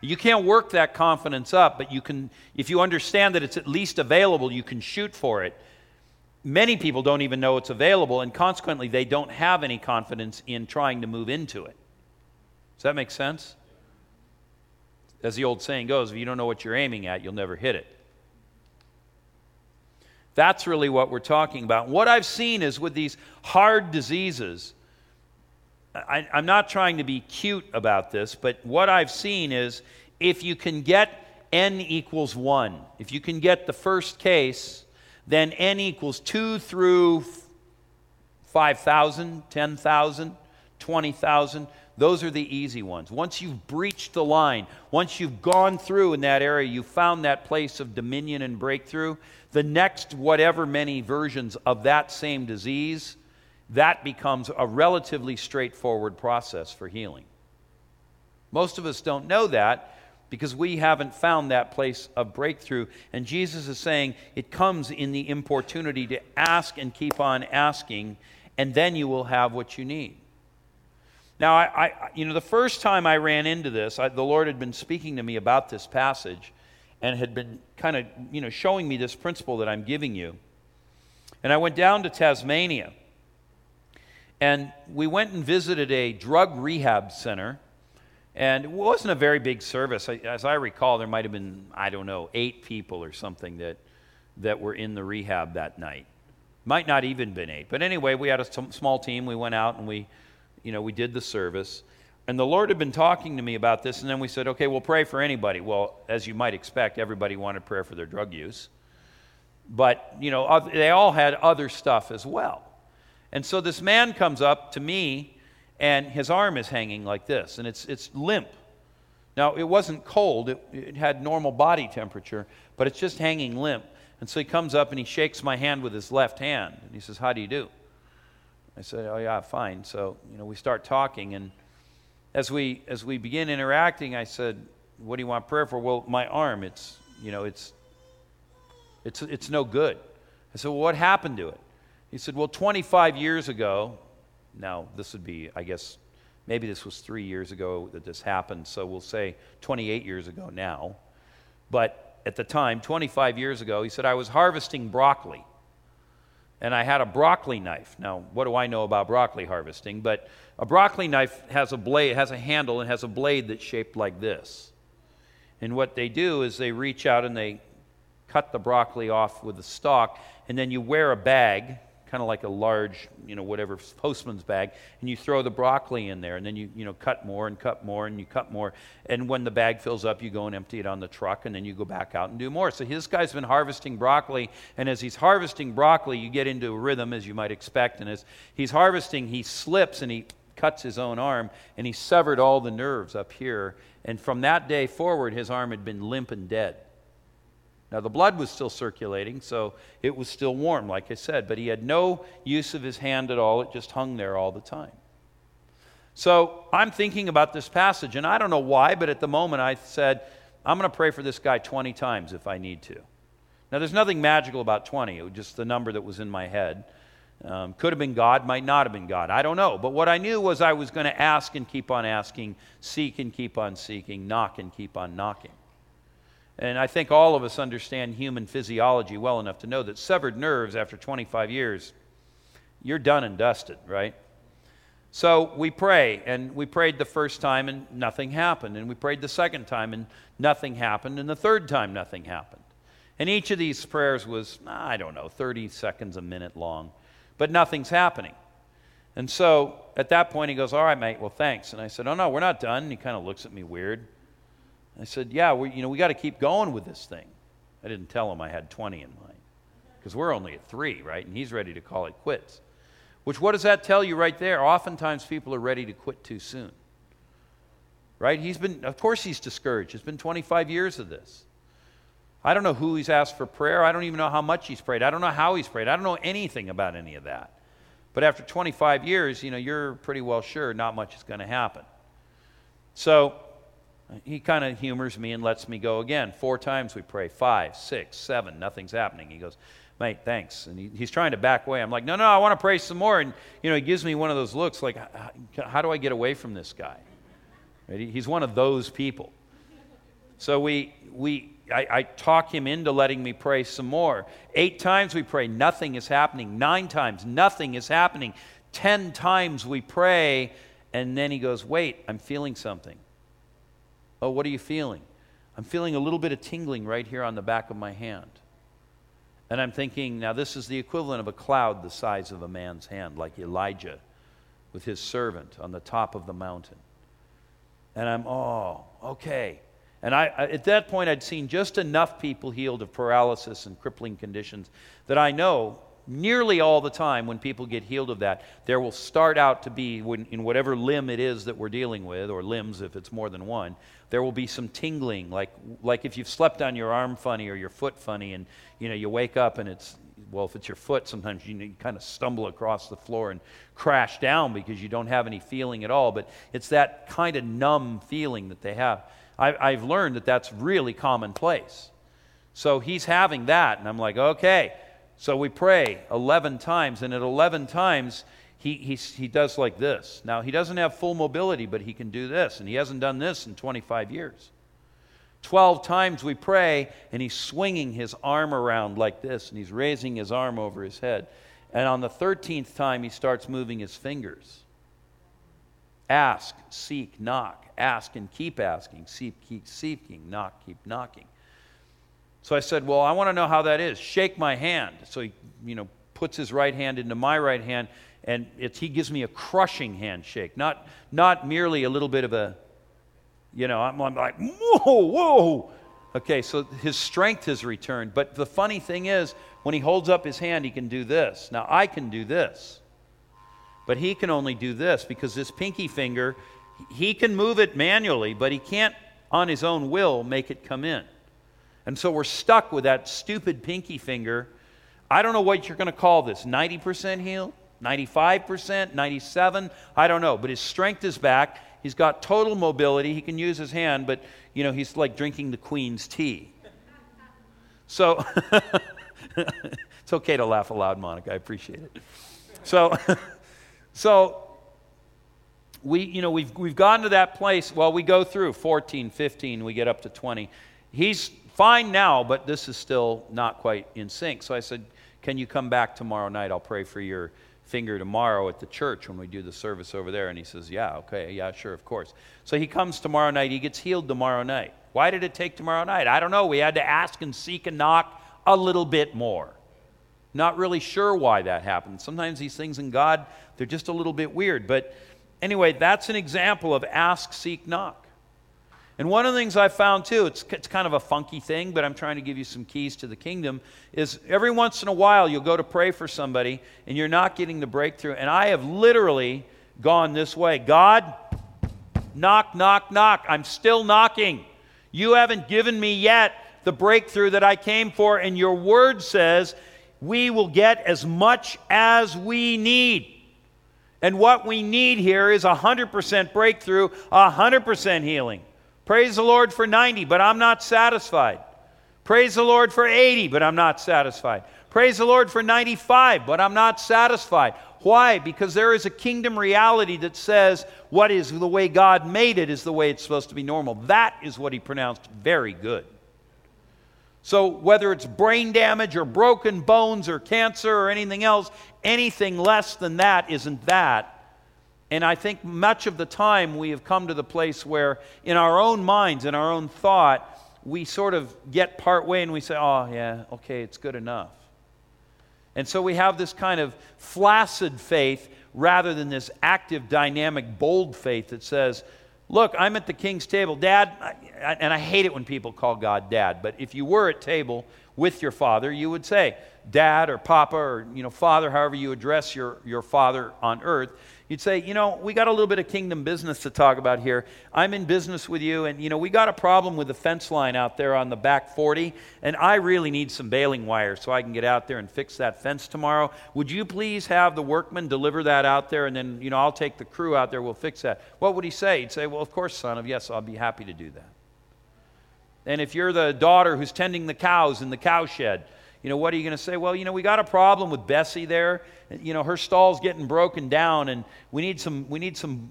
You can't work that confidence up, but you can, if you understand that it's at least available, you can shoot for it. Many people don't even know it's available, and consequently, they don't have any confidence in trying to move into it. Does that make sense? As the old saying goes, if you don't know what you're aiming at, you'll never hit it. That's really what we're talking about. What I've seen is with these hard diseases, I, am not trying to be cute about this, but what I've seen is if you can get n equals 1, if you can get the first case, then n equals 2 through 5,000, 10,000, 20,000. Those are the easy ones. Once you've breached the line, once you've gone through in that area, you found that place of dominion and breakthrough, the next whatever many versions of that same disease, that becomes a relatively straightforward process for healing. Most of us don't know that because we haven't found that place of breakthrough. And Jesus is saying it comes in the importunity to ask and keep on asking, and then you will have what you need. Now, I, I, you know, the first time I ran into this, I, the Lord had been speaking to me about this passage and had been kind of, you know, showing me this principle that I'm giving you. And I went down to Tasmania. And we went and visited a drug rehab center. And it wasn't a very big service. As I recall, there might have been, I don't know, eight people or something that, that were in the rehab that night. Might not even been eight. But anyway, we had a small team. We went out and we you know, we did the service. And the Lord had been talking to me about this, and then we said, okay, we'll pray for anybody. Well, as you might expect, everybody wanted prayer for their drug use. But, you know, they all had other stuff as well. And so this man comes up to me, and his arm is hanging like this, and it's, it's limp. Now, it wasn't cold, it, it had normal body temperature, but it's just hanging limp. And so he comes up and he shakes my hand with his left hand, and he says, How do you do? I said, "Oh yeah, fine." So you know, we start talking, and as we as we begin interacting, I said, "What do you want prayer for?" Well, my arm, it's you know, it's it's it's no good. I said, "Well, what happened to it?" He said, "Well, 25 years ago, now this would be, I guess, maybe this was three years ago that this happened. So we'll say 28 years ago now, but at the time, 25 years ago, he said I was harvesting broccoli." And I had a broccoli knife. Now, what do I know about broccoli harvesting? But a broccoli knife has a blade, has a handle, and has a blade that's shaped like this. And what they do is they reach out and they cut the broccoli off with the stalk, and then you wear a bag kind of like a large, you know, whatever postman's bag, and you throw the broccoli in there, and then you, you know, cut more and cut more and you cut more. And when the bag fills up, you go and empty it on the truck, and then you go back out and do more. So this guy's been harvesting broccoli, and as he's harvesting broccoli, you get into a rhythm, as you might expect. And as he's harvesting, he slips and he cuts his own arm, and he severed all the nerves up here. And from that day forward, his arm had been limp and dead. Now, the blood was still circulating, so it was still warm, like I said, but he had no use of his hand at all. It just hung there all the time. So I'm thinking about this passage, and I don't know why, but at the moment I said, I'm going to pray for this guy 20 times if I need to. Now, there's nothing magical about 20, it was just the number that was in my head. Um, could have been God, might not have been God. I don't know. But what I knew was I was going to ask and keep on asking, seek and keep on seeking, knock and keep on knocking. And I think all of us understand human physiology well enough to know that severed nerves after 25 years, you're done and dusted, right? So we pray, and we prayed the first time and nothing happened. And we prayed the second time and nothing happened. And the third time, nothing happened. And each of these prayers was, I don't know, 30 seconds, a minute long, but nothing's happening. And so at that point, he goes, All right, mate, well, thanks. And I said, Oh, no, we're not done. And he kind of looks at me weird. I said, Yeah, we, you know, we got to keep going with this thing. I didn't tell him I had 20 in mind because we're only at three, right? And he's ready to call it quits. Which, what does that tell you right there? Oftentimes people are ready to quit too soon. Right? He's been, of course, he's discouraged. It's been 25 years of this. I don't know who he's asked for prayer. I don't even know how much he's prayed. I don't know how he's prayed. I don't know anything about any of that. But after 25 years, you know, you're pretty well sure not much is going to happen. So he kind of humors me and lets me go again. Four times we pray, five, six, seven, nothing's happening. He goes, mate, thanks. And he, he's trying to back away. I'm like, no, no, I want to pray some more. And, you know, he gives me one of those looks like, how do I get away from this guy? Right? He's one of those people. So we, we, I, I talk him into letting me pray some more. Eight times we pray, nothing is happening. Nine times, nothing is happening. Ten times we pray, and then he goes, wait, I'm feeling something. Oh, what are you feeling? I'm feeling a little bit of tingling right here on the back of my hand. And I'm thinking, now this is the equivalent of a cloud the size of a man's hand, like Elijah with his servant on the top of the mountain. And I'm, oh, okay. And I, at that point, I'd seen just enough people healed of paralysis and crippling conditions that I know nearly all the time when people get healed of that, there will start out to be, in whatever limb it is that we're dealing with, or limbs if it's more than one, there will be some tingling, like, like if you've slept on your arm funny or your foot funny, and you know you wake up and it's well, if it's your foot, sometimes you, you kind of stumble across the floor and crash down because you don't have any feeling at all. But it's that kind of numb feeling that they have. I, I've learned that that's really commonplace. So he's having that, and I'm like, okay, so we pray 11 times, and at 11 times, he, he, he does like this. Now, he doesn't have full mobility, but he can do this, and he hasn't done this in 25 years. 12 times we pray, and he's swinging his arm around like this, and he's raising his arm over his head. And on the 13th time, he starts moving his fingers. Ask, seek, knock. Ask and keep asking. Seek, keep seeking. Knock, keep knocking. So I said, Well, I want to know how that is. Shake my hand. So he, you know, puts his right hand into my right hand, and he gives me a crushing handshake, not, not merely a little bit of a, you know, I'm, I'm like, whoa, whoa. Okay, so his strength has returned. But the funny thing is, when he holds up his hand, he can do this. Now, I can do this. But he can only do this because this pinky finger, he can move it manually, but he can't, on his own will, make it come in. And so we're stuck with that stupid pinky finger. I don't know what you're going to call this 90% healed, 95%, 97, I don't know. But his strength is back. He's got total mobility. He can use his hand, but you know, he's like drinking the queen's tea. So it's okay to laugh aloud, Monica. I appreciate it. So so we you know we've we've gotten to that place well we go through 14 15 we get up to 20 he's fine now, but this is still not quite in sync. So I said, Can you come back tomorrow night? I'll pray for your finger tomorrow at the church when we do the service over there. And he says, Yeah, okay, yeah, sure, of course. So he comes tomorrow night. He gets healed tomorrow night. Why did it take tomorrow night? I don't know. We had to ask and seek and knock a little bit more. Not really sure why that happened. Sometimes these things in God, they're just a little bit weird. But anyway, that's an example of ask, seek, knock. And one of the things I found too, it's, it's kind of a funky thing, but I'm trying to give you some keys to the kingdom, is every once in a while you'll go to pray for somebody and you're not getting the breakthrough. And I have literally gone this way. God, knock, knock, knock. I'm still knocking. You haven't given me yet the breakthrough that I came for, and your word says we will get as much as we need. And what we need here is 100% breakthrough, 100% healing. Praise the Lord for 90, but I'm not satisfied. Praise the Lord for 80, but I'm not satisfied. Praise the Lord for 95, but I'm not satisfied. Why? Because there is a kingdom reality that says what is the way God made it is the way it's supposed to be normal. That is what he pronounced very good. So, whether it's brain damage or broken bones or cancer or anything else, anything less than that isn't that. And I think much of the time we have come to the place where, in our own minds, in our own thought, we sort of get part way and we say, oh, yeah, okay, it's good enough. And so we have this kind of flaccid faith rather than this active, dynamic, bold faith that says, Look, I'm at the king's table. Dad, and I hate it when people call God dad, but if you were at table with your father, you would say, Dad or Papa or you know, Father, however you address your, your father on earth. You'd say, you know, we got a little bit of kingdom business to talk about here. I'm in business with you, and, you know, we got a problem with the fence line out there on the back 40, and I really need some baling wire so I can get out there and fix that fence tomorrow. Would you please have the workman deliver that out there, and then, you know, I'll take the crew out there, we'll fix that. What would he say? He'd say, well, of course, son of, yes, I'll be happy to do that. And if you're the daughter who's tending the cows in the cow shed, you know, what are you going to say? Well, you know, we got a problem with Bessie there. You know, her stall's getting broken down, and we need some, we need some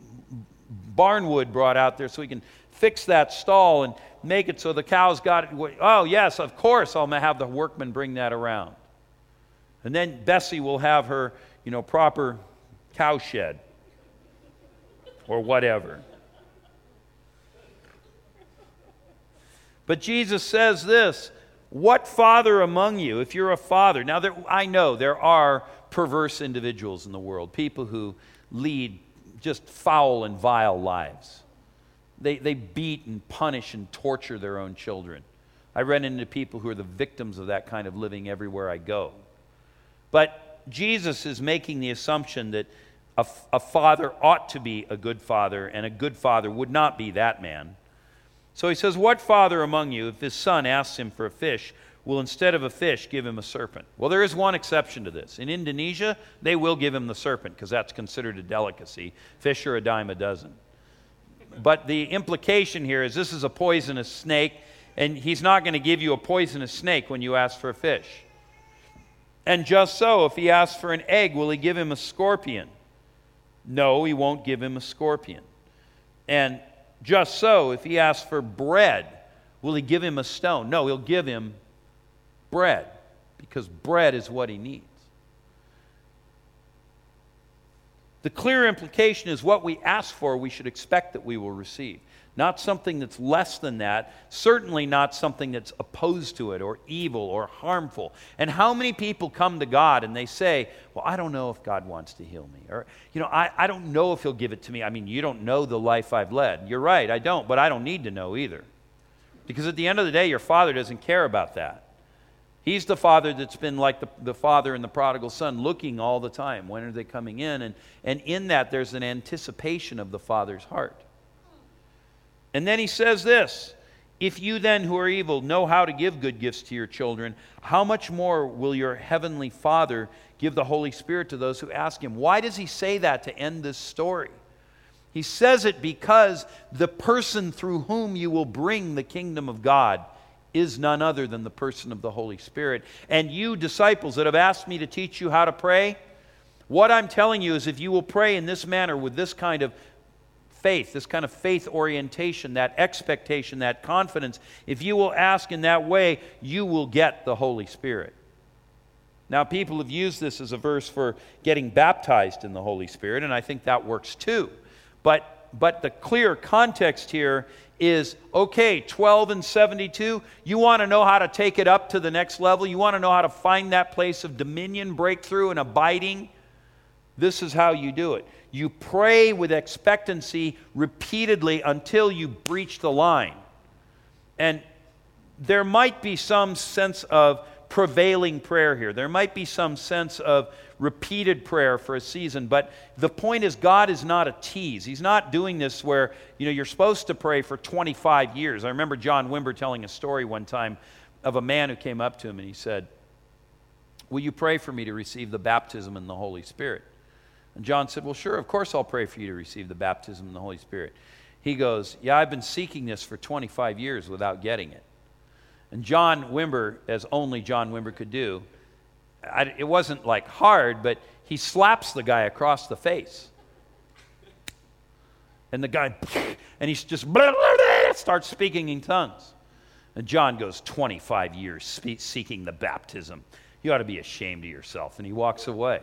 barnwood brought out there so we can fix that stall and make it so the cows got it. Oh, yes, of course, I'll have the workman bring that around. And then Bessie will have her, you know, proper cow shed or whatever. But Jesus says this what father among you, if you're a father, now there, I know there are perverse individuals in the world, people who lead just foul and vile lives. They, they beat and punish and torture their own children. I run into people who are the victims of that kind of living everywhere I go. But Jesus is making the assumption that a, a father ought to be a good father, and a good father would not be that man. So he says, What father among you, if his son asks him for a fish, will instead of a fish give him a serpent? Well, there is one exception to this. In Indonesia, they will give him the serpent because that's considered a delicacy. Fish are a dime a dozen. But the implication here is this is a poisonous snake, and he's not going to give you a poisonous snake when you ask for a fish. And just so, if he asks for an egg, will he give him a scorpion? No, he won't give him a scorpion. And just so, if he asks for bread, will he give him a stone? No, he'll give him bread because bread is what he needs. The clear implication is what we ask for, we should expect that we will receive not something that's less than that, certainly not something that's opposed to it or evil or harmful. And how many people come to God and they say, Well, I don't know if God wants to heal me. Or, you know, I, I don't know if He'll give it to me. I mean, you don't know the life I've led. You're right, I don't, but I don't need to know either. Because at the end of the day, your Father doesn't care about that. He's the father that's been like the, the father and the prodigal son, looking all the time. When are they coming in? And, and in that, there's an anticipation of the father's heart. And then he says this If you then, who are evil, know how to give good gifts to your children, how much more will your heavenly Father give the Holy Spirit to those who ask him? Why does he say that to end this story? He says it because the person through whom you will bring the kingdom of God is none other than the person of the Holy Spirit. And you, disciples that have asked me to teach you how to pray, what I'm telling you is if you will pray in this manner with this kind of faith, this kind of faith orientation, that expectation, that confidence, if you will ask in that way, you will get the Holy Spirit. Now, people have used this as a verse for getting baptized in the Holy Spirit, and I think that works too. But, but the clear context here is okay, 12 and 72, you want to know how to take it up to the next level? You want to know how to find that place of dominion, breakthrough, and abiding? This is how you do it. You pray with expectancy repeatedly until you breach the line. And there might be some sense of prevailing prayer here. There might be some sense of repeated prayer for a season, but the point is God is not a tease. He's not doing this where, you know, you're supposed to pray for 25 years. I remember John Wimber telling a story one time of a man who came up to him and he said, Will you pray for me to receive the baptism in the Holy Spirit? And John said, Well, sure, of course I'll pray for you to receive the baptism in the Holy Spirit. He goes, Yeah, I've been seeking this for 25 years without getting it. And John Wimber, as only John Wimber could do, I, it wasn't like hard, but he slaps the guy across the face. And the guy, and he's just blah, blah, blah, starts speaking in tongues. And John goes, 25 years seeking the baptism. You ought to be ashamed of yourself. And he walks away.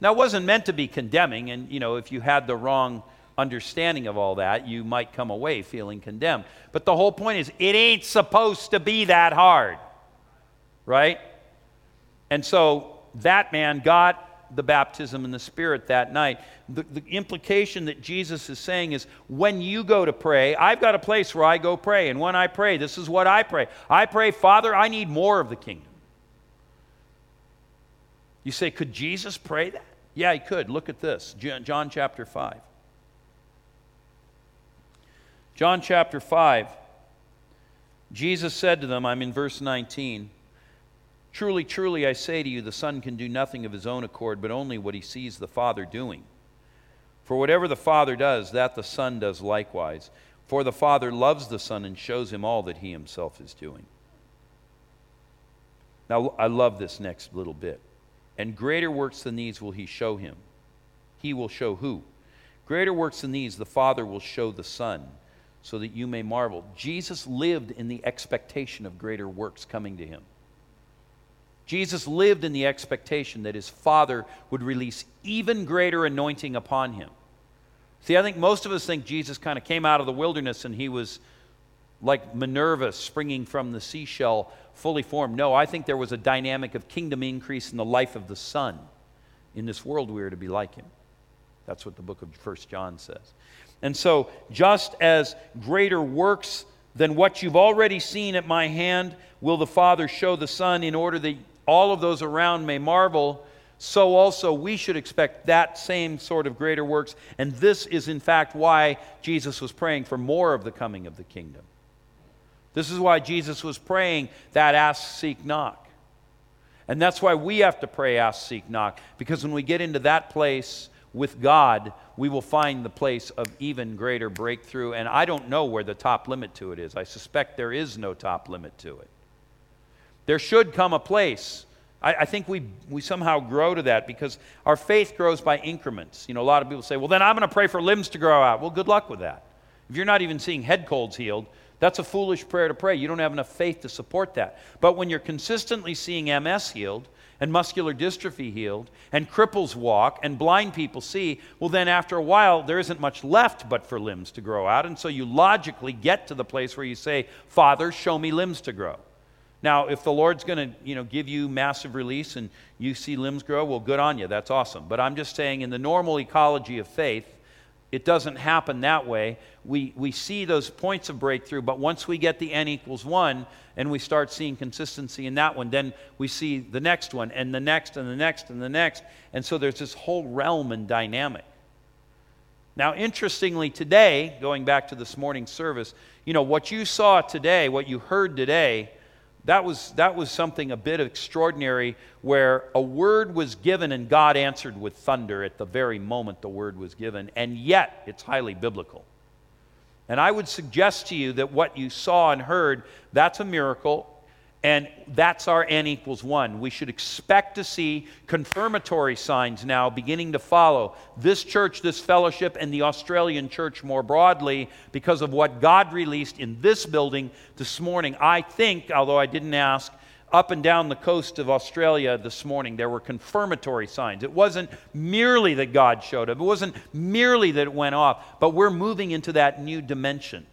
Now, it wasn't meant to be condemning, and you know, if you had the wrong understanding of all that, you might come away feeling condemned. But the whole point is, it ain't supposed to be that hard, right? And so that man got the baptism in the Spirit that night. The, the, implication that Jesus is saying is when you go to pray, I've got a place where I go pray. And when I pray, this is what I pray I pray, Father, I need more of the kingdom. You say, could Jesus pray that? Yeah, he could. Look at this John chapter 5. John chapter 5. Jesus said to them, I'm in verse 19. Truly, truly, I say to you, the Son can do nothing of his own accord, but only what he sees the Father doing. For whatever the Father does, that the Son does likewise. For the Father loves the Son and shows him all that he himself is doing. Now, I love this next little bit. And greater works than these will he show him. He will show who? Greater works than these the Father will show the Son, so that you may marvel. Jesus lived in the expectation of greater works coming to him. Jesus lived in the expectation that his Father would release even greater anointing upon him. See, I think most of us think Jesus kind of came out of the wilderness and he was like Minerva springing from the seashell fully formed. No, I think there was a dynamic of kingdom increase in the life of the Son. In this world, we are to be like him. That's what the book of First John says. And so, just as greater works than what you've already seen at my hand will the Father show the Son in order that all of those around may marvel, so also we should expect that same sort of greater works. And this is, in fact, why Jesus was praying for more of the coming of the kingdom. This is why Jesus was praying that ask, seek, knock. And that's why we have to pray, ask, seek, knock. Because when we get into that place with God, we will find the place of even greater breakthrough. And I don't know where the top limit to it is. I suspect there is no top limit to it. There should come a place. I, I, think we, we somehow grow to that because our faith grows by increments. You know, a lot of people say, well, then I'm going to pray for limbs to grow out. Well, good luck with that. If you're not even seeing head colds healed, that's a foolish prayer to pray. You don't have enough faith to support that. But when you're consistently seeing MS healed, and muscular dystrophy healed, and cripples walk, and blind people see, well, then after a while, there isn't much left but for limbs to grow out. And so you logically get to the place where you say, Father, show me limbs to grow. Now, if the Lord's going to, you know, give you massive release and you see limbs grow, well, good on you. That's awesome. But I'm just saying, in the normal ecology of faith, it doesn't happen that way. We, we see those points of breakthrough, but once we get the n equals 1 and we start seeing consistency in that one, then we see the next one and the next and the next and the next. And so there's this whole realm and dynamic. Now, interestingly, today, going back to this morning's service, you know, what you saw today, what you heard today, that was, that was something a bit extraordinary where a word was given and God answered with thunder at the very moment the word was given, and yet it's highly biblical. And I would suggest to you that what you saw and heard, that's a miracle. And that's our n equals 1. We should expect to see confirmatory signs now beginning to follow this church, this fellowship, and the Australian church more broadly because of what God released in this building this morning. I think, although I didn't ask, up and down the coast of Australia this morning, there were confirmatory signs. It wasn't merely that God showed up, it wasn't merely that it went off, but we're moving into that new dimension.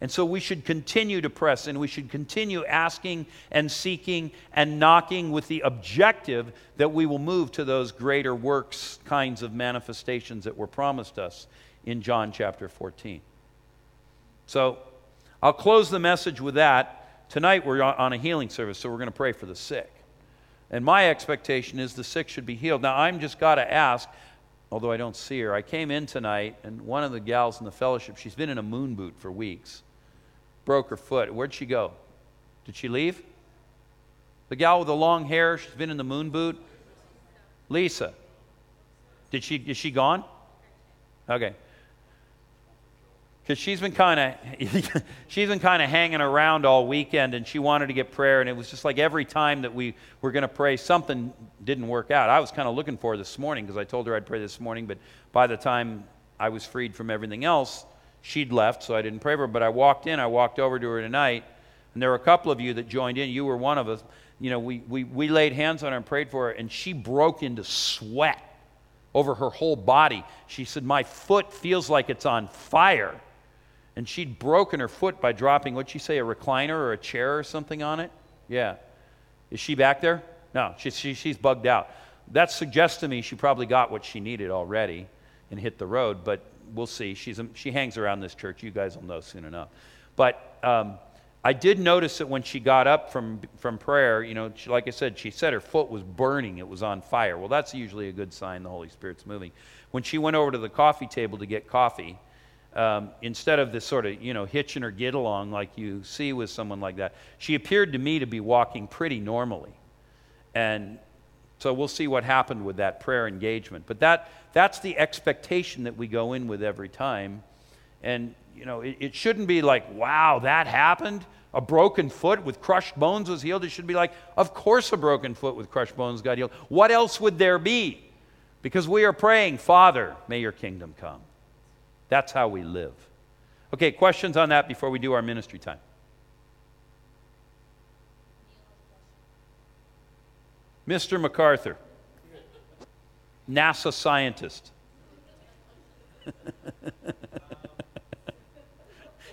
And so we should continue to press and we should continue asking and seeking and knocking with the objective that we will move to those greater works kinds of manifestations that were promised us in John chapter 14. So I'll close the message with that. tonight we're on a healing service, so we're going to pray for the sick. And my expectation is the sick should be healed. Now, I'm just got to ask, although I don't see her, I came in tonight, and one of the gals in the fellowship, she's been in a moon boot for weeks, broke her foot. Where'd she go? Did she leave? The gal with the long hair, she's been in the moon boot. Lisa. Did she, is she gone? Okay. Because she's been kind of she's been kind of hanging around all weekend and she wanted to get prayer and it was just like every time that we were going to pray something didn't work out i was kind of looking for her this morning because i told her i'd pray this morning but by the time i was freed from everything else she'd left so i didn't pray for her but i walked in i walked over to her tonight and there were a couple of you that joined in you were one of us you know we, we, we laid hands on her and prayed for her and she broke into sweat over her whole body. She said, My foot feels like it's on fire. And she'd broken her foot by dropping, what'd she say, a recliner or a chair or something on it? Yeah. Is she back there? No, she, she, she's bugged out. That suggests to me she probably got what she needed already and hit the road, but we'll see. She's a, she hangs around this church. You guys will know soon enough. But um, I did notice that when she got up from, from prayer, you know, she, like I said, she said her foot was burning, it was on fire. Well, that's usually a good sign the Holy Spirit's moving. When she went over to the coffee table to get coffee, um, instead of this sort of, you know, hitching her get along like you see with someone like that, she appeared to me to be walking pretty normally. And so we'll see what happened with that prayer engagement. But that, that's the expectation that we go in with every time. And, you know, it, it shouldn't be like, wow, that happened a broken foot with crushed bones was healed, it should be like, of course, a broken foot with crushed bones got healed. What else would there be? Because we are praying, Father, may your kingdom come. That's how we live. Okay, questions on that before we do our ministry time? Mr. MacArthur, NASA scientist.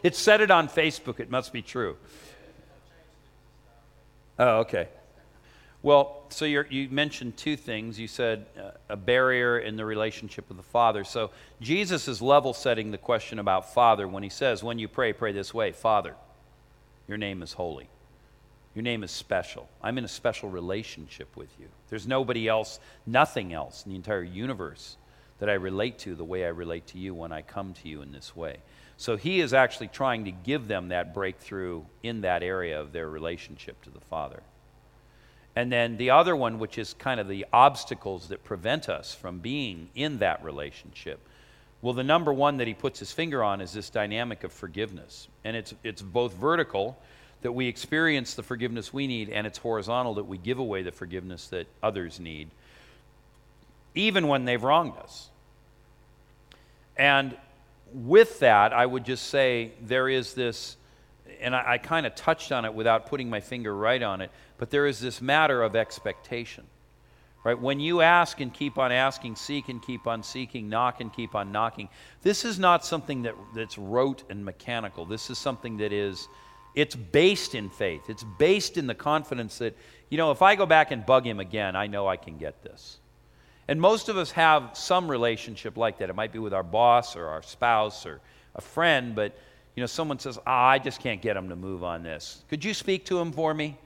It said it on Facebook. It must be true. Oh, okay. Well, so you mentioned two things. You said uh, a barrier in the relationship with the Father. So Jesus is level setting the question about Father when he says, when you pray, pray this way Father, your name is holy. Your name is special. I'm in a special relationship with you. There's nobody else, nothing else in the entire universe that I relate to the way I relate to you when I come to you in this way. So he is actually trying to give them that breakthrough in that area of their relationship to the Father. And then the other one, which is kind of the obstacles that prevent us from being in that relationship. Well, the number one that he puts his finger on is this dynamic of forgiveness. And it's, it's both vertical, that we experience the forgiveness we need, and it's horizontal, that we give away the forgiveness that others need, even when they've wronged us. And with that, I would just say there is this, and I, I kind of touched on it without putting my finger right on it, but there is this matter of expectation. Right? When you ask and keep on asking, seek and keep on seeking, knock and keep on knocking, this is not something that, that's rote and mechanical. This is something that is, it's based in faith. It's based in the confidence that, you know, if I go back and bug him again, I know I can get this. And most of us have some relationship like that. It might be with our boss or our spouse or a friend, but you know, someone says, ah, I just can't get him to move on this. Could you speak to him for me?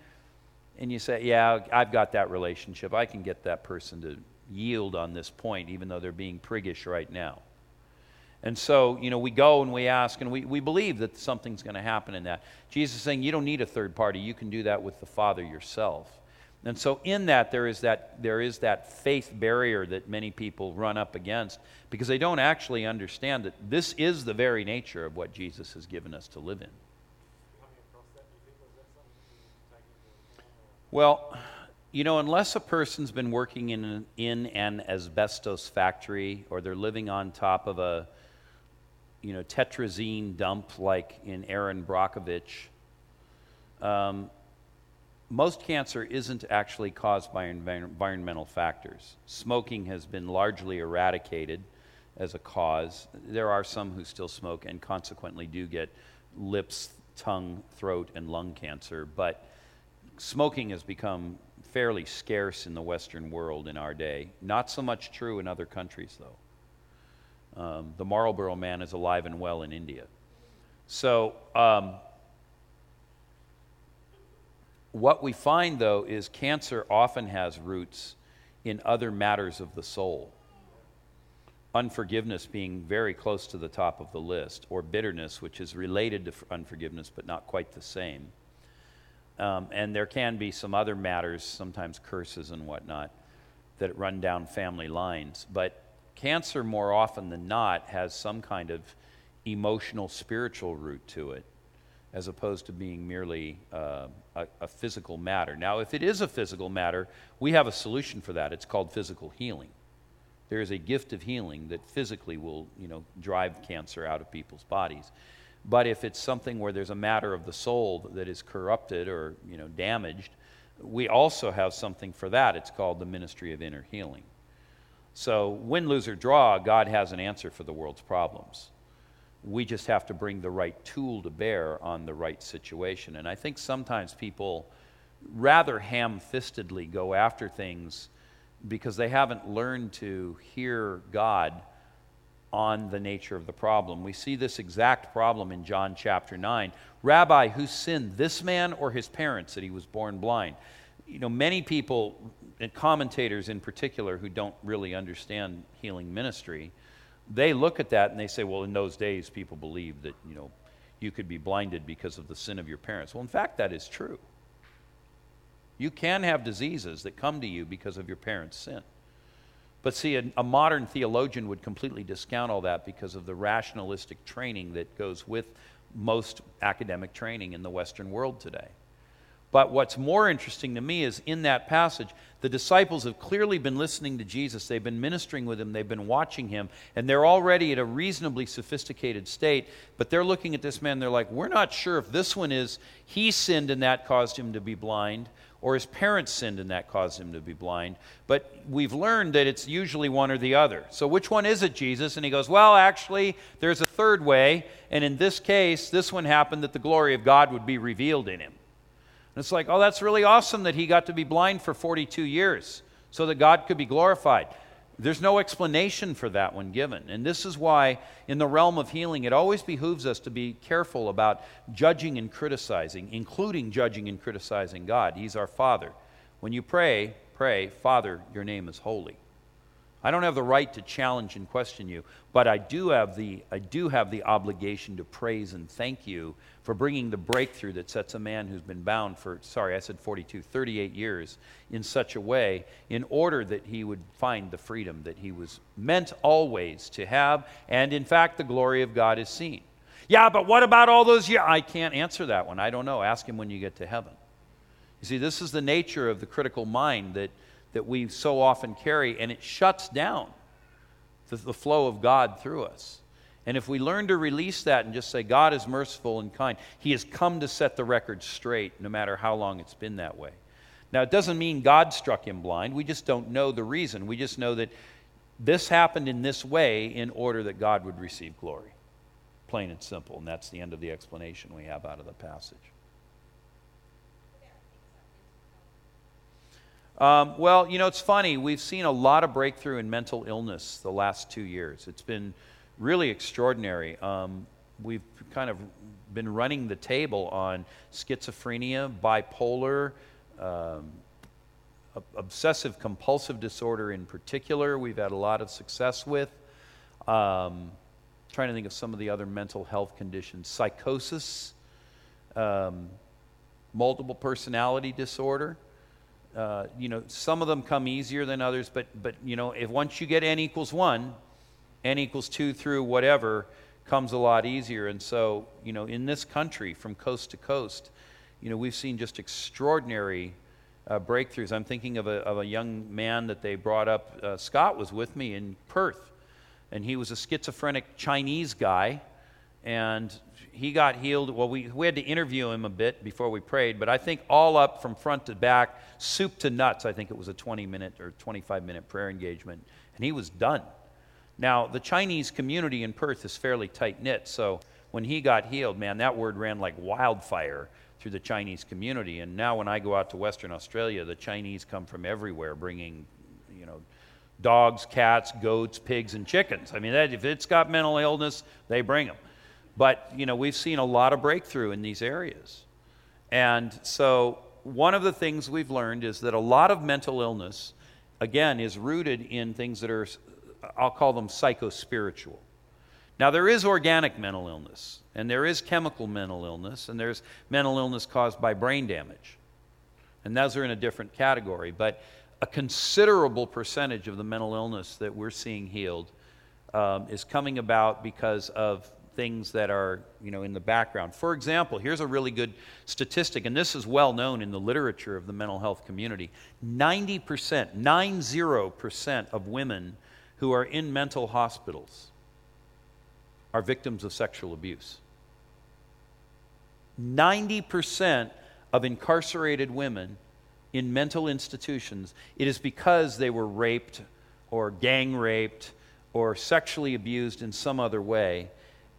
And you say, Yeah, I've got that relationship. I can get that person to yield on this point, even though they're being priggish right now. And so, you know, we go and we ask and we, we believe that something's going to happen in that. Jesus is saying, You don't need a third party. You can do that with the Father yourself. And so in that there is that there is that faith barrier that many people run up against because they don't actually understand that this is the very nature of what Jesus has given us to live in. Well, you know, unless a person's been working in in an asbestos factory or they're living on top of a you know tetrazine dump like in Erin Brockovich, um, most cancer isn't actually caused by environmental factors. Smoking has been largely eradicated as a cause. There are some who still smoke and consequently do get lips, tongue, throat, and lung cancer, but smoking has become fairly scarce in the Western world in our day. Not so much true in other countries, though. Um, the Marlboro man is alive and well in India. So, um, What we find, though, is cancer often has roots in other matters of the soul. Unforgiveness being very close to the top of the list, or bitterness, which is related to unforgiveness but not quite the same. Um, and there can be some other matters, sometimes curses and whatnot, that run down family lines. But cancer, more often than not, has some kind of emotional, spiritual root to it, as opposed to being merely uh, a, a physical matter. Now, if it is a physical matter, we have a solution for that. It's called physical healing. There is a gift of healing that physically will, you know, drive cancer out of people's bodies. But if it's something where there's a matter of the soul that is corrupted or, you know, damaged, we also have something for that. It's called the ministry of inner healing. So, win, lose, or draw, God has an answer for the world's problems. We just have to bring the right tool to bear on the right situation. And I think sometimes people rather ham fistedly go after things because they haven't learned to hear God on the nature of the problem. We see this exact problem in John chapter 9. Rabbi, who sinned, this man or his parents, that he was born blind? You know, many people, and commentators in particular, who don't really understand healing ministry, they look at that and they say, well, in those days, people believed that, you know, you could be blinded because of the sin of your parents. Well, in fact, that is true. You can have diseases that come to you because of your parents' sin. But see, a, a, modern theologian would completely discount all that because of the rationalistic training that goes with most academic training in the Western world today. But what's more interesting to me is in that passage, the disciples have clearly been listening to Jesus. They've been ministering with him, they've been watching him, and they're already at a reasonably sophisticated state. But they're looking at this man, they're like, We're not sure if this one is he sinned and that caused him to be blind, or his parents sinned and that caused him to be blind. But we've learned that it's usually one or the other. So which one is it, Jesus? And he goes, Well, actually, there's a third way. And in this case, this one happened that the glory of God would be revealed in him. And it's like, oh, that's really awesome that he got to be blind for 42 years so that God could be glorified. There's no explanation for that one given. And this is why, in the realm of healing, it always behooves us to be careful about judging and criticizing, including judging and criticizing God. He's our Father. When you pray, pray, Father, your name is holy. I don't have the right to challenge and question you, but I do have the, I do have the obligation to praise and thank you for bringing the breakthrough that sets a man who's been bound for, sorry, I said 42, 38 years in such a way in order that he would find the freedom that he was meant always to have. And in fact, the glory of God is seen. Yeah, but what about all those years? I can't answer that one. I don't know. Ask him when you get to heaven. You see, this is the nature of the critical mind that that we so often carry, and it shuts down the, the flow of God through us. And if we learn to release that and just say, God is merciful and kind, He has come to set the record straight, no matter how long it's been that way. Now, it doesn't mean God struck him blind. We just don't know the reason. We just know that this happened in this way in order that God would receive glory. Plain and simple. And that's the end of the explanation we have out of the passage. Um, well, you know, it's funny. We've seen a lot of breakthrough in mental illness the last two years. It's been really extraordinary. Um, we've kind of been running the table on schizophrenia, bipolar, um, obsessive compulsive disorder in particular. We've had a lot of success with. Um, trying to think of some of the other mental health conditions psychosis, um, multiple personality disorder. Uh, you know, some of them come easier than others, but, but, you know, if once you get n equals 1, n equals 2 through whatever comes a lot easier. And so, you know, in this country, from coast to coast, you know, we've seen just extraordinary uh, breakthroughs. I'm thinking of a, of a young man that they brought up. Uh, Scott was with me in Perth, and he was a schizophrenic Chinese guy. And he got healed. Well, we, we had to interview him a bit before we prayed, but I think all up from front to back, soup to nuts, I think it was a 20 minute or 25 minute prayer engagement, and he was done. Now, the Chinese community in Perth is fairly tight knit, so when he got healed, man, that word ran like wildfire through the Chinese community. And now, when I go out to Western Australia, the Chinese come from everywhere bringing, you know, dogs, cats, goats, pigs, and chickens. I mean, that, if it's got mental illness, they bring them. But, you know, we've seen a lot of breakthrough in these areas. And so one of the things we've learned is that a lot of mental illness, again, is rooted in things that are, I'll call them psychospiritual. Now, there is organic mental illness, and there is chemical mental illness, and there's mental illness caused by brain damage. And those are in a different category. But a considerable percentage of the mental illness that we're seeing healed um, is coming about because of things that are you know in the background for example here's a really good statistic and this is well known in the literature of the mental health community 90% 90% of women who are in mental hospitals are victims of sexual abuse. 90% of incarcerated women in mental institutions, it is because they were raped or gang raped or sexually abused in some other way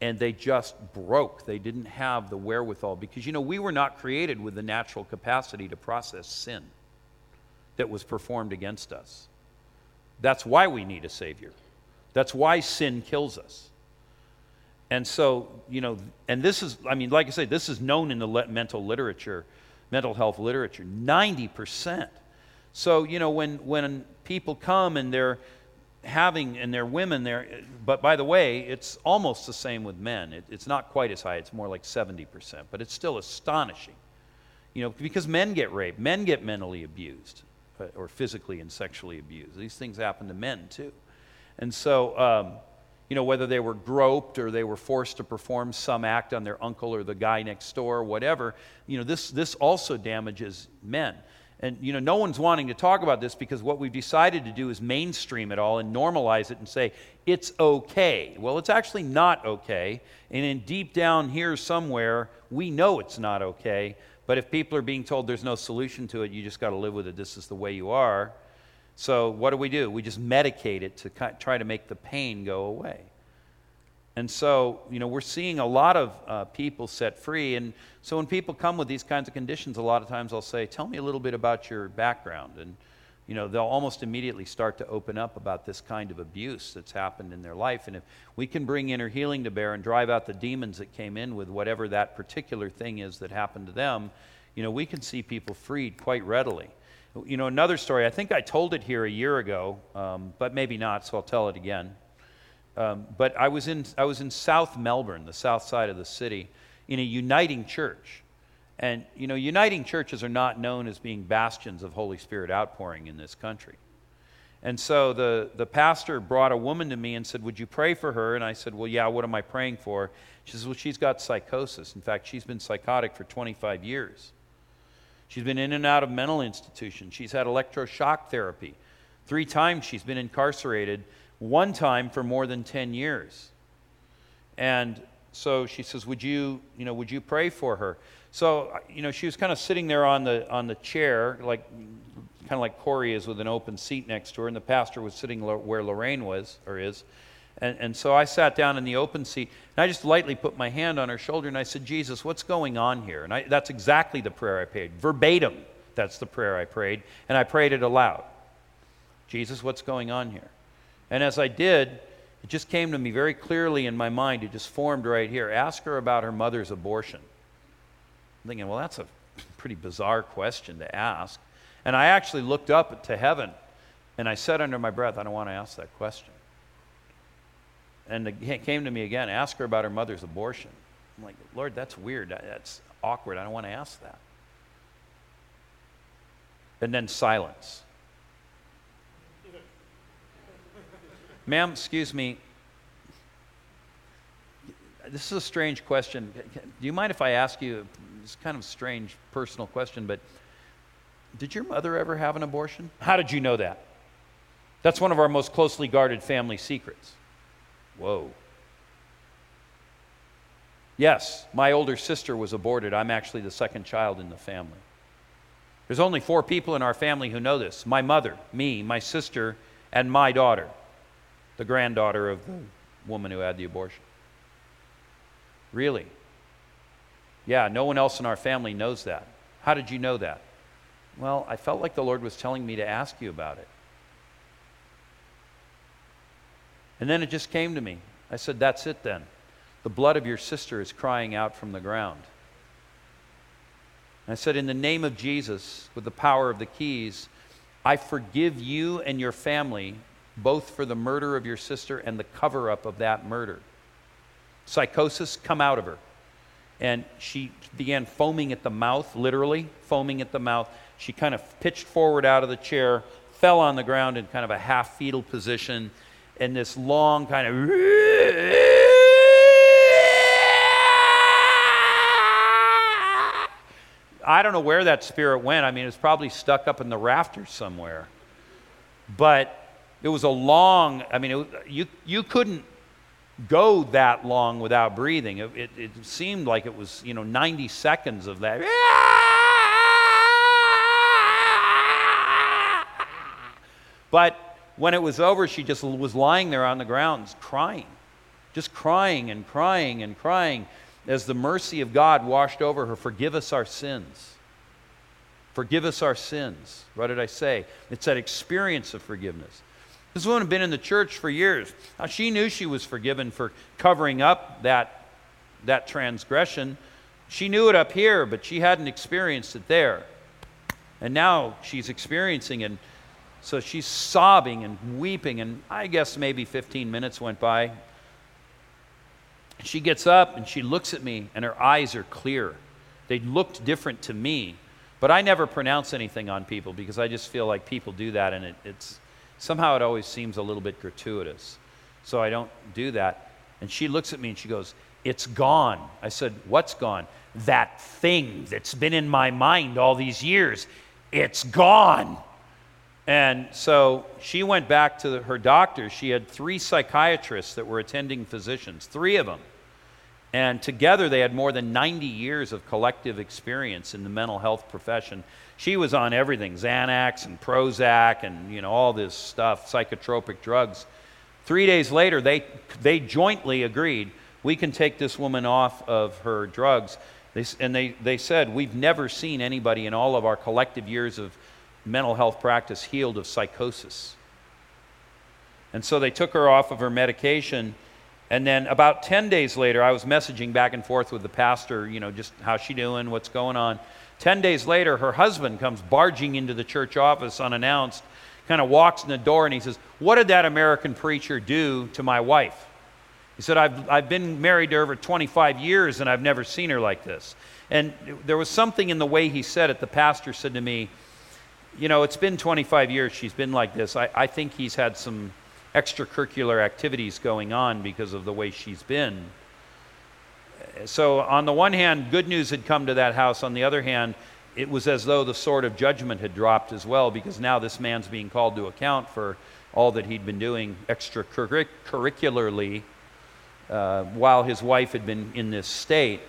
and they just broke. They didn't have the wherewithal because, you know, we were not created with the natural capacity to process sin that was performed against us. That's why we need a Savior. That's why sin kills us. And so, you know, and this is, I mean, like I say, this is known in the le- mental literature, mental health literature, 90%. So, you know, when, when people come and they're having, and they're women there, but by the way, it's almost the same with men. It, it's not quite as high, it's more like 70%, but it's still astonishing. You know, because men get raped, men get mentally abused, or physically and sexually abused. These things happen to men too. And so, um, you know, whether they were groped or they were forced to perform some act on their uncle or the guy next door or whatever, you know, this, this also damages men. And, you know, no one's wanting to talk about this because what we've decided to do is mainstream it all and normalize it and say, it's okay. Well, it's actually not okay. And in deep down here somewhere, we know it's not okay. But if people are being told there's no solution to it, you just got to live with it. This is the way you are so, what do we do? We just medicate it to try to make the pain go away. And so, you know, we're seeing a lot of uh, people set free. And so, when people come with these kinds of conditions, a lot of times I'll say, Tell me a little bit about your background. And, you know, they'll almost immediately start to open up about this kind of abuse that's happened in their life. And if we can bring inner healing to bear and drive out the demons that came in with whatever that particular thing is that happened to them, you know, we can see people freed quite readily. You know, another story, I think I told it here a year ago, um, but maybe not, so I'll tell it again. Um, but I was, in, I was in South Melbourne, the south side of the city, in a uniting church. And, you know, uniting churches are not known as being bastions of Holy Spirit outpouring in this country. And so the, the pastor brought a woman to me and said, Would you pray for her? And I said, Well, yeah, what am I praying for? She says, Well, she's got psychosis. In fact, she's been psychotic for 25 years. She's been in and out of mental institutions. She's had electroshock therapy. Three times she's been incarcerated, one time for more than 10 years. And so she says, Would you, you know, would you pray for her? So, you know, she was kind of sitting there on the, on the chair, like kind of like Corey is with an open seat next to her, and the pastor was sitting where Lorraine was or is. And, and so I sat down in the open seat, and I just lightly put my hand on her shoulder, and I said, Jesus, what's going on here? And I, that's exactly the prayer I prayed. Verbatim, that's the prayer I prayed, and I prayed it aloud. Jesus, what's going on here? And as I did, it just came to me very clearly in my mind. It just formed right here. Ask her about her mother's abortion. Thinking, well, that's a pretty bizarre question to ask. And I actually looked up to heaven and I said under my breath, I don't want to ask that question and it came to me again, ask her about her mother's abortion. I'm like, Lord, that's weird. That's awkward. I don't want to ask that. And then silence. Ma'am, excuse me. This is a strange question. Do you mind if I ask you? It's kind of a strange personal question, but did your mother ever have an abortion? How did you know that? That's one of our most closely guarded family secrets. Whoa. Yes, my older sister was aborted. I'm actually the second child in the family. There's only four people in our family who know this my mother, me, my sister, and my daughter, the granddaughter of the woman who had the abortion. Really? Yeah, no one else in our family knows that. How did you know that? Well, I felt like the Lord was telling me to ask you about it. And then it just came to me. I said, That's it then. The blood of your sister is crying out from the ground. And I said, In the name of Jesus, with the power of the keys, I forgive you and your family both for the murder of your sister and the cover up of that murder. Psychosis, come out of her. And she began foaming at the mouth, literally foaming at the mouth. She kind of pitched forward out of the chair, fell on the ground in kind of a half fetal position, and this long kind of. I don't know where that spirit went. I mean, it's probably stuck up in the rafters somewhere. But it was a long, I mean, it, you, you couldn't go that long without breathing. It, it, it seemed like it was, you know, 90 seconds of that. But when it was over, she just was lying there on the ground crying, just crying and crying and crying as the mercy of God washed over her. Forgive us our sins. Forgive us our sins. What did I say? It's that experience of forgiveness. This woman had been in the church for years. Now, she knew she was forgiven for covering up that, that transgression. She knew it up here, but she hadn't experienced it there. And now she's experiencing it. So she's sobbing and weeping, and I guess maybe 15 minutes went by. She gets up and she looks at me, and her eyes are clear. They looked different to me, but I never pronounce anything on people because I just feel like people do that, and it, it's somehow it always seems a little bit gratuitous. So I don't do that. And she looks at me and she goes, It's gone. I said, What's gone? That thing that's been in my mind all these years. It's gone. And so she went back to the, her doctor. She had three psychiatrists that were attending physicians, three of them. And together they had more than 90 years of collective experience in the mental health profession. She was on everything Xanax and Prozac and you know, all this stuff, psychotropic drugs. Three days later, they, they jointly agreed we can take this woman off of her drugs. They, and they, they said, We've never seen anybody in all of our collective years of mental health practice healed of psychosis. And so they took her off of her medication. And then about 10 days later, I was messaging back and forth with the pastor, you know, just how's she doing, what's going on. 10 days later, her husband comes barging into the church office unannounced, kind of walks in the door, and he says, What did that American preacher do to my wife? He said, I've, I've been married to her for 25 years, and I've never seen her like this. And there was something in the way he said it. The pastor said to me, you know, it's been 25 years she's been like this. I, I think he's had some extracurricular activities going on because of the way she's been. So, on the one hand, good news had come to that house. On the other hand, it was as though the sword of judgment had dropped as well because now this man's being called to account for all that he'd been doing extracurricularly uh, while his wife had been in this state.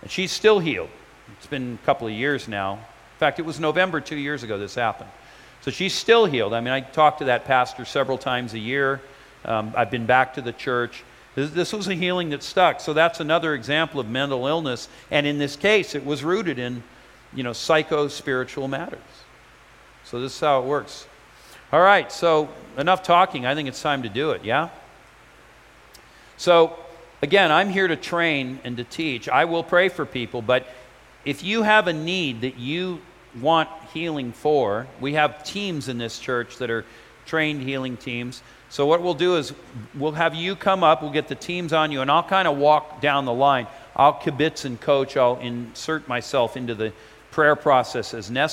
And she's still healed. It's been a couple of years now In fact, it was November two years ago this happened. So she's still healed. I mean, I talk to that pastor several times a year. Um, I've been back to the church. This, was a healing that stuck. So that's another example of mental illness. And in this case, it was rooted in, you know, psycho spiritual matters. So this is how it works. All right, so enough talking. I think it's time to do it, yeah? So, again, I'm here to train and to teach. I will pray for people, but if you have a need that you want healing for. We have teams in this church that are trained healing teams. So, what we'll do is we'll have you come up, we'll get the teams on you, and I'll kind of walk down the line. I'll kibitz and coach, I'll insert myself into the prayer process as necessary.